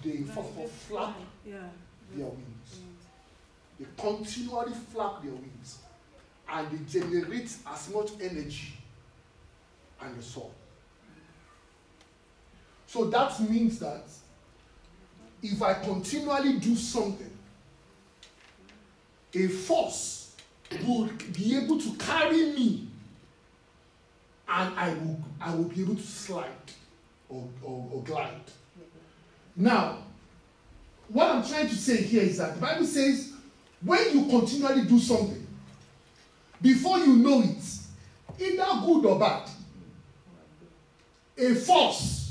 They flap yeah. their wings. They continually flap their wings and they generate as much energy and the soar. So that means that if I continually do something, a force would be able to carry me and I will, I will be able to slide or, or, or glide. Now, what I'm trying to say here is that the Bible says when you continually do something, before you know it, either good or bad, a force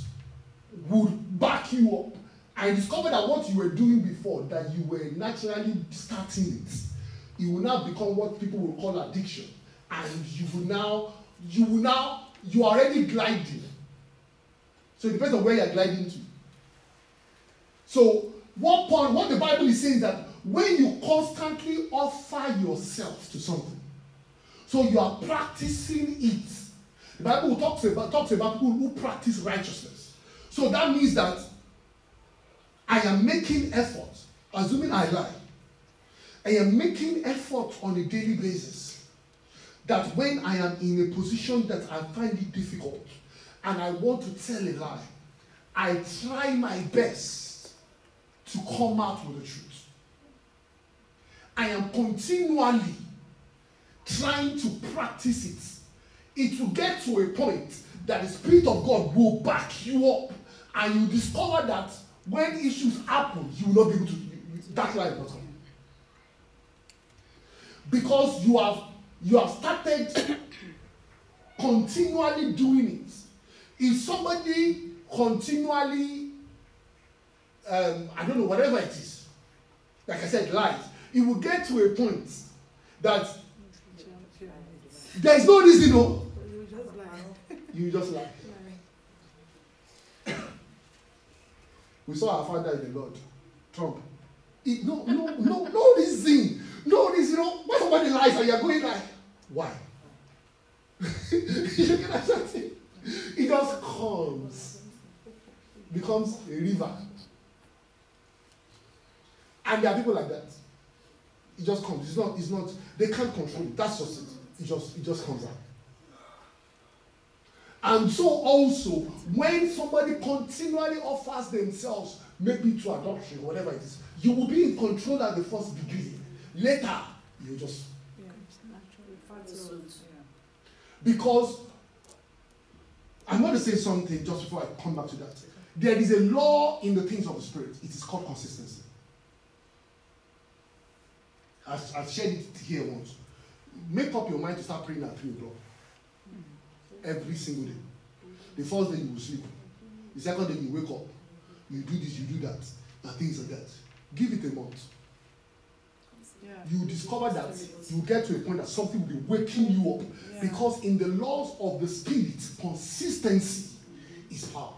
would back you up and discover that what you were doing before, that you were naturally starting it, it will now become what people will call addiction. And you will now, you will now, you are already gliding. So it depends on where you're gliding to. So, what point, what the Bible is saying is that when you constantly offer yourself to something, so you are practicing it. The Bible talks about, talks about people who practice righteousness. So that means that I am making effort, assuming I lie. I am making effort on a daily basis. That when I am in a position that I find it difficult and I want to tell a lie, I try my best to come out with the truth. I am continually trying to practice it, it will get to a point that the Spirit of God will back you up and you discover that when issues happen, you will not be able to, that life will come. Because you have you have started continually doing it. If somebody continually, um, I don't know, whatever it is, like I said, lies, it will get to a point that there is no reason, no. You just lie. You just lie. We saw our father in the Lord, Trump. It, no, no, no, no reason. No reason. Know, when somebody lies and you're going like, why? you get that? It just comes. Becomes a river. And there are people like that. It just comes. It's not, it's not, they can't control it. That's just it. It just it just comes out. And so also, when somebody continually offers themselves, maybe to adoption, whatever it is, you will be in control at the first beginning. Later, you just because I'm going to say something just before I come back to that. There is a law in the things of the spirit. It is called consistency. I've, I've shared it here once make up your mind to start praying at 3 o'clock every single day. The first day you will sleep. The second day you wake up. You do this, you do that, and things like that. Give it a month. Yeah. You discover that you get to a point that something will be waking you up. Yeah. Because in the laws of the spirit, consistency is power.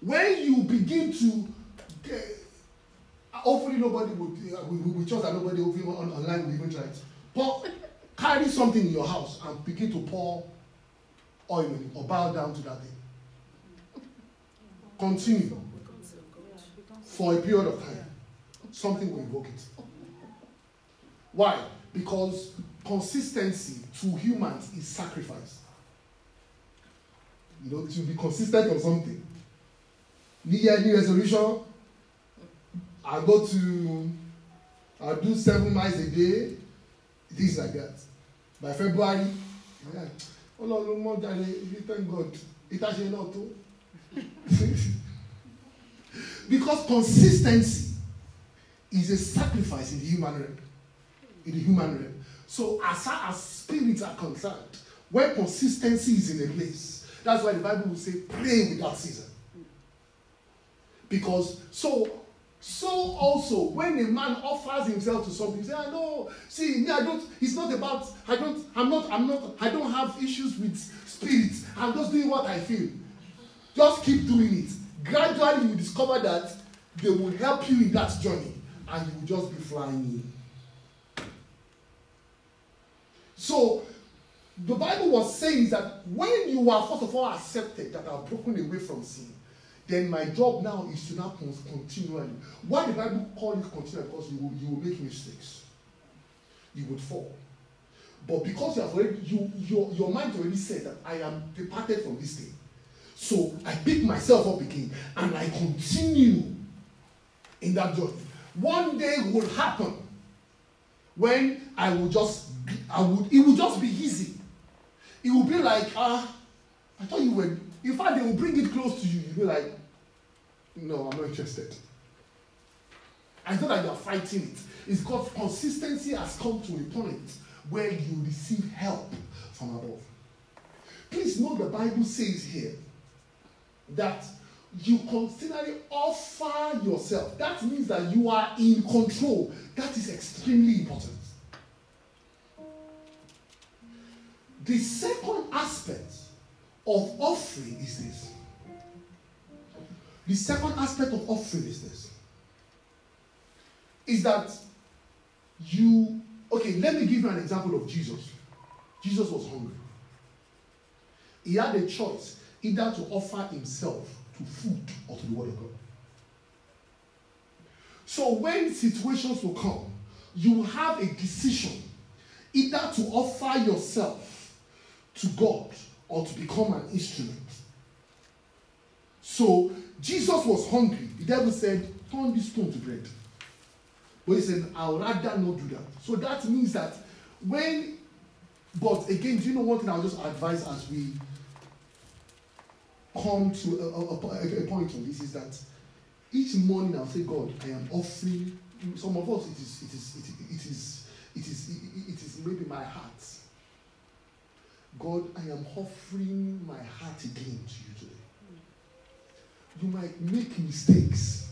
When you begin to get, hopefully nobody would uh, we, we, we trust that nobody will on, online will even try it pour carry something in your house and begin to pour oil it or bow down to that thing. Continue. For a period of time something will invoke it. Why? Because consistency to humans is sacrifice. You know to be consistent on something. New year new resolution I go to, I do seven miles a day, things like that. By February, yeah, Ọlọ́run mọ̀ jáde, you thank God, it has ìtàṣe náà tó. Because consistency is a sacrifice in the human realm. In the human realm. So as far as spirits are concerned, where consistency is in a place, that's why the Bible will say, pray without season. Because so so also when a man offers himself to something, say, I know, see, me, I don't, it's not about, I don't, I'm not, I'm not, I don't have issues with spirits. I'm just doing what I feel. Just keep doing it. Gradually you discover that they will help you in that journey and you will just be flying in. So the Bible was saying that when you are first of all accepted that are broken away from sin, then my job now is to now continually. Why the Bible call it continually? Because you will, you will make mistakes. You would fall. But because you have already, you, your, your mind already said that I am departed from this thing. So I pick myself up again and I continue in that journey. One day will happen when I will just, I would, it will just be easy. It will be like, ah, I thought you were, in fact, they will bring it close to you. You'll be like, no, I'm not interested. I know that you are fighting it. It's because consistency has come to a point where you receive help from above. Please note the Bible says here that you continually offer yourself. That means that you are in control. That is extremely important. The second aspect of offering is this. The second aspect of offering is this. Is that you, okay, let me give you an example of Jesus. Jesus was hungry. He had a choice either to offer himself to food or to the word of God. So when situations will come, you have a decision either to offer yourself to God or to become an instrument. So Jesus was hungry. The devil said, Turn this stone to bread. But he said, I'll rather not do that. So that means that when, but again, do you know one thing I'll just advise as we come to a, a, a, point on this is that each morning I'll say, God, I am offering. Some of us, it is, it is, it, it is, it is, it is maybe my heart. God, I am offering my heart again to you. You might make mistakes,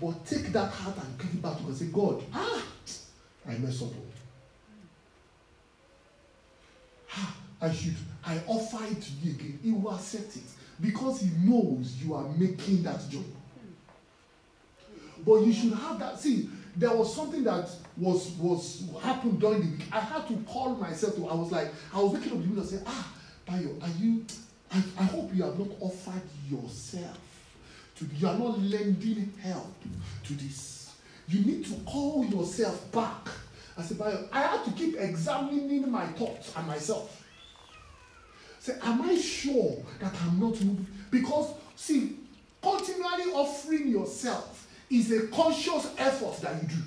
but take that heart and give it back to God say, God, ah, I mess up. Ah, I should, I offer it to you again. He will accept it because he knows you are making that job. But you should have that. See, there was something that was was happened during the week. I had to call myself to. I was like, I was waking up the middle and saying, Ah, Bayo, are you? I, I hope you have not offered yourself to. You are not lending help to this. You need to call yourself back. I said, Bayo, I had to keep examining my thoughts and myself. Say, am I sure that I'm not moving? Because see, continually offering yourself is a conscious effort that you do.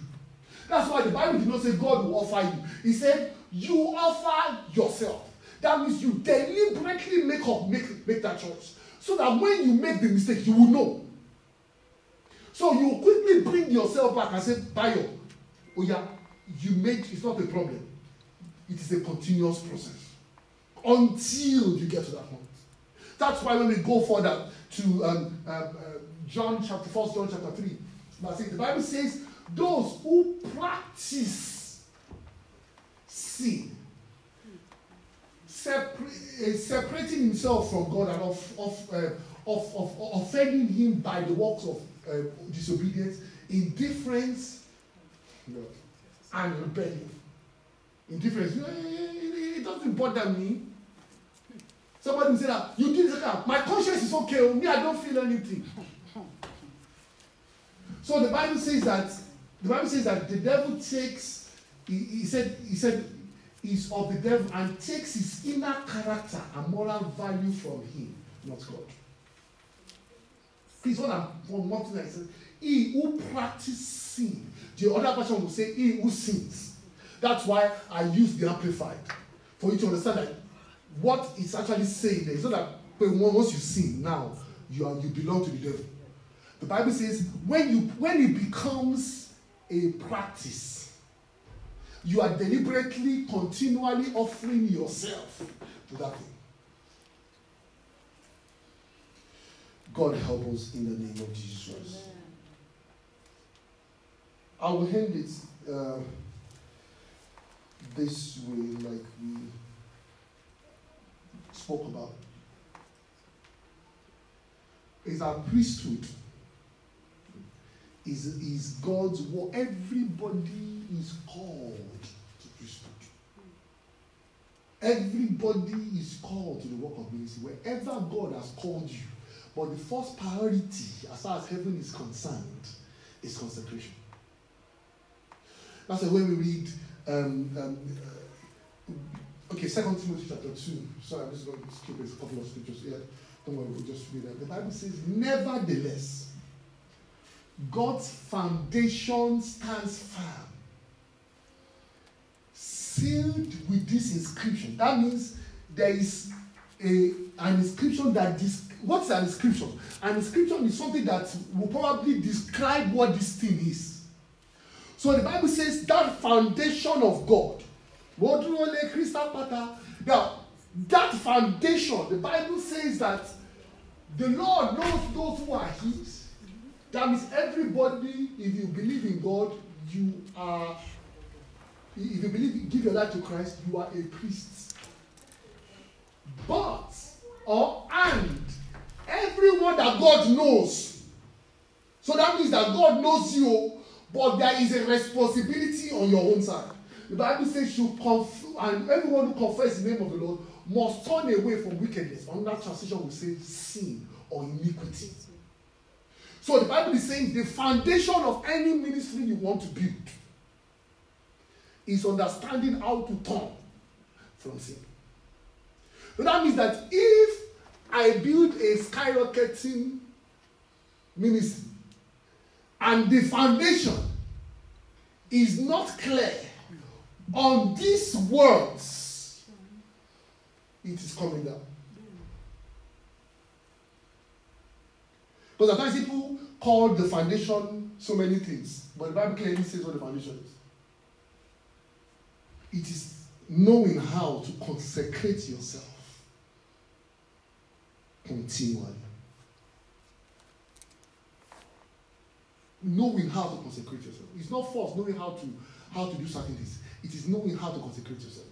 That's why the Bible did not say God will offer you. He said you offer yourself. That means you deliberately make up, make, make that choice. So that when you make the mistake, you will know. So you quickly bring yourself back and say, Bayo, yeah, you made it's not a problem. It is a continuous process until you get to that point. That's why when we go further to um, uh, uh, John chapter 4, John chapter 3, the Bible says, those who practice sin, separ- uh, separating himself from God and of, of, uh, of, of, offending him by the works of uh, disobedience, indifference, and rebellion. Indifference, it doesn't bother me. Somebody say that you did that. My conscience is okay. Oh, me, I don't feel anything. So the Bible says that the Bible says that the devil takes. He, he said he said is of the devil and takes his inner character and moral value from him, not God. This one I'm from thing I. He who practices sin. The other person will say, He who sins. That's why I use the amplified. For you to understand that what it's actually saying there is not that once you sin, now you are you belong to the devil. The Bible says when you when it becomes a practice, you are deliberately, continually offering yourself to that thing. God help us in the name of Jesus. I will end it uh, this way, like we spoke about. Is our priesthood is, is God's work. Everybody is called to priesthood. Everybody is called to the work of ministry. Wherever God has called you, but the first priority, as far as heaven is concerned, is consecration. That's the way we read. Um, um, uh, okay, Second Timothy chapter two. Sorry, I'm just going to skip a couple of scriptures here. Don't worry, we'll just read that. The Bible says, "Nevertheless, God's foundation stands firm, sealed with this inscription." That means there is a an inscription that this what's an inscription? An inscription is something that will probably describe what this thing is. So the Bible says that foundation of God. Now, that foundation, the Bible says that the Lord knows those who are His. That means everybody, if you believe in God, you are, if you believe, give your life to Christ, you are a priest. But, or and, everyone that God knows. So that means that God knows you, but there is a responsibility on your own side. The Bible says you conf- and everyone who confesses the name of the Lord must turn away from wickedness. Another translation will say sin or iniquity. So the Bible is saying the foundation of any ministry you want to build is understanding how to turn from sin. So that means that if I build a skyrocketing ministry and the foundation is not clear on these words, it is coming down. Because times people call the foundation so many things, but the Bible clearly says what the foundation is. It is knowing how to consecrate yourself continually. Knowing how to consecrate yourself. It's not force knowing how to how to do certain things. It is knowing how to consecrate yourself.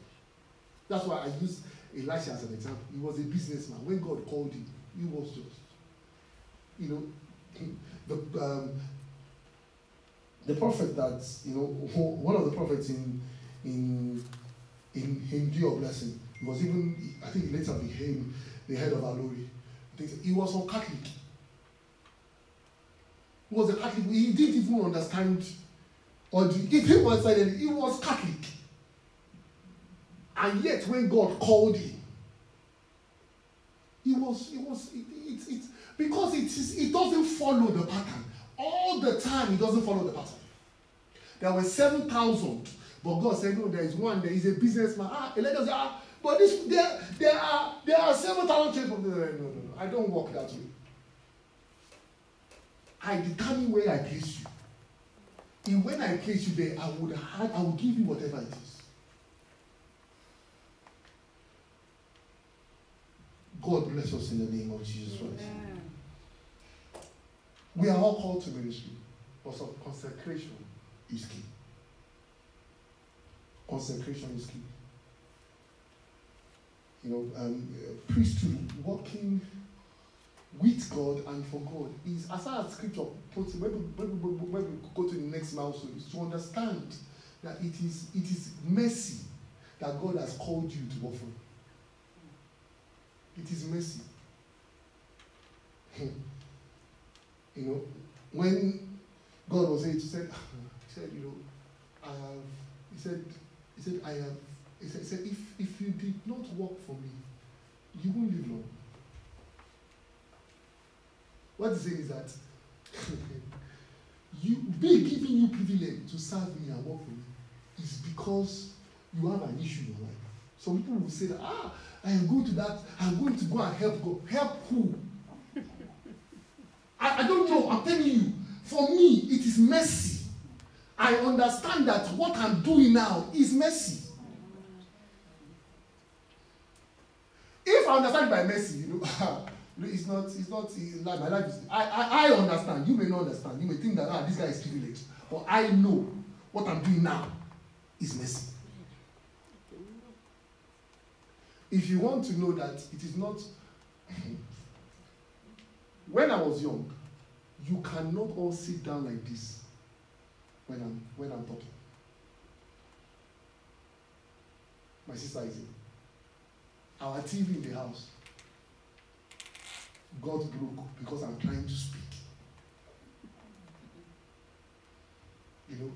That's why I use Elisha as an example. He was a businessman. When God called him, he was just, you know, the um, the prophet that you know one of the prophets in in in Hindu blessing. He was even I think he later became the head of Alori. He was from Catholic. He was a Catholic. He didn't even understand, or the, if he was silent, he was Catholic. And yet, when God called him, he was, it was, it, it, it, because it, is, it doesn't follow the pattern. All the time, it doesn't follow the pattern. There were 7,000, but God said, no, there is one, there is a businessman. Ah, Elijah said, ah, but this, there, there are, there are 7,000 children. No, no, no, no. I don't work that way. I determine where I place you. And when I place you there, I would have, I will give you whatever it is. God bless us in the name of Jesus Christ. We are all called to ministry, but some consecration is key. Consecration is key. You know, um, priesthood, working with God and for God is as far as scripture puts it, maybe, maybe, maybe we go to the next milestone, is to understand that it is it is mercy that God has called you to offer. It is mercy. you know, when God was saying, he said, he said, you know, I have, he said, he said, I have, he said, he said if, if you did not work for me, you won't live long. what he's saying is that you be giving you privilege to serve me and work for me is because you have an issue in your life. Some people will say that ah, I am going to that, I'm going to go and help God. Help who? I, I don't know. I'm telling you. For me, it is mercy. I understand that what I'm doing now is mercy. If I understand by mercy, you know, it's not, it's not, it's like my life is, I, I, I understand. You may not understand. You may think that, ah, this guy is privileged. But I know what I'm doing now is mercy. If you want to know that it is not, when I was young, you cannot all sit down like this when I'm when I'm talking. My sister is in. Our TV in the house got broke because I'm trying to speak. You know,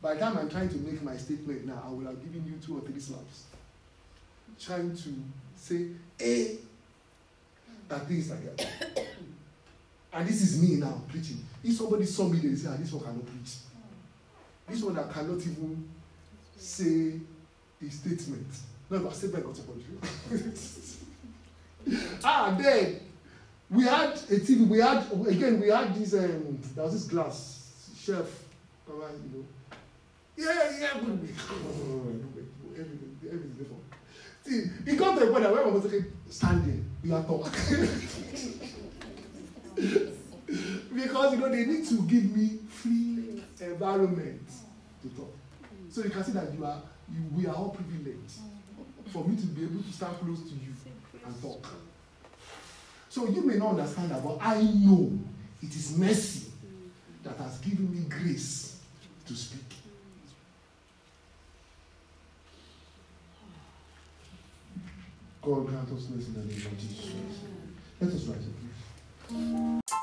by the time I'm trying to make my statement now, I will have given you two or three slaps. Trying to say, eh, and things like that. and this is me now preaching. If somebody saw me, they say, ah, this one cannot preach. This one that cannot even say a statement. No, but statement got upon you. ah, then we had a TV. We had again. We had this. Um, there was this glass chef. You know. Yeah, yeah. Everything, everything before. See, it got to a point that when I was like, standing, we are talking. because you know they need to give me free environment to talk. So you can see that you are you, we are all privileged for me to be able to stand close to you and talk. So you may not understand that, but I know it is mercy that has given me grace to speak. God grant us mercy in the name of Jesus Christ. Let us rise please.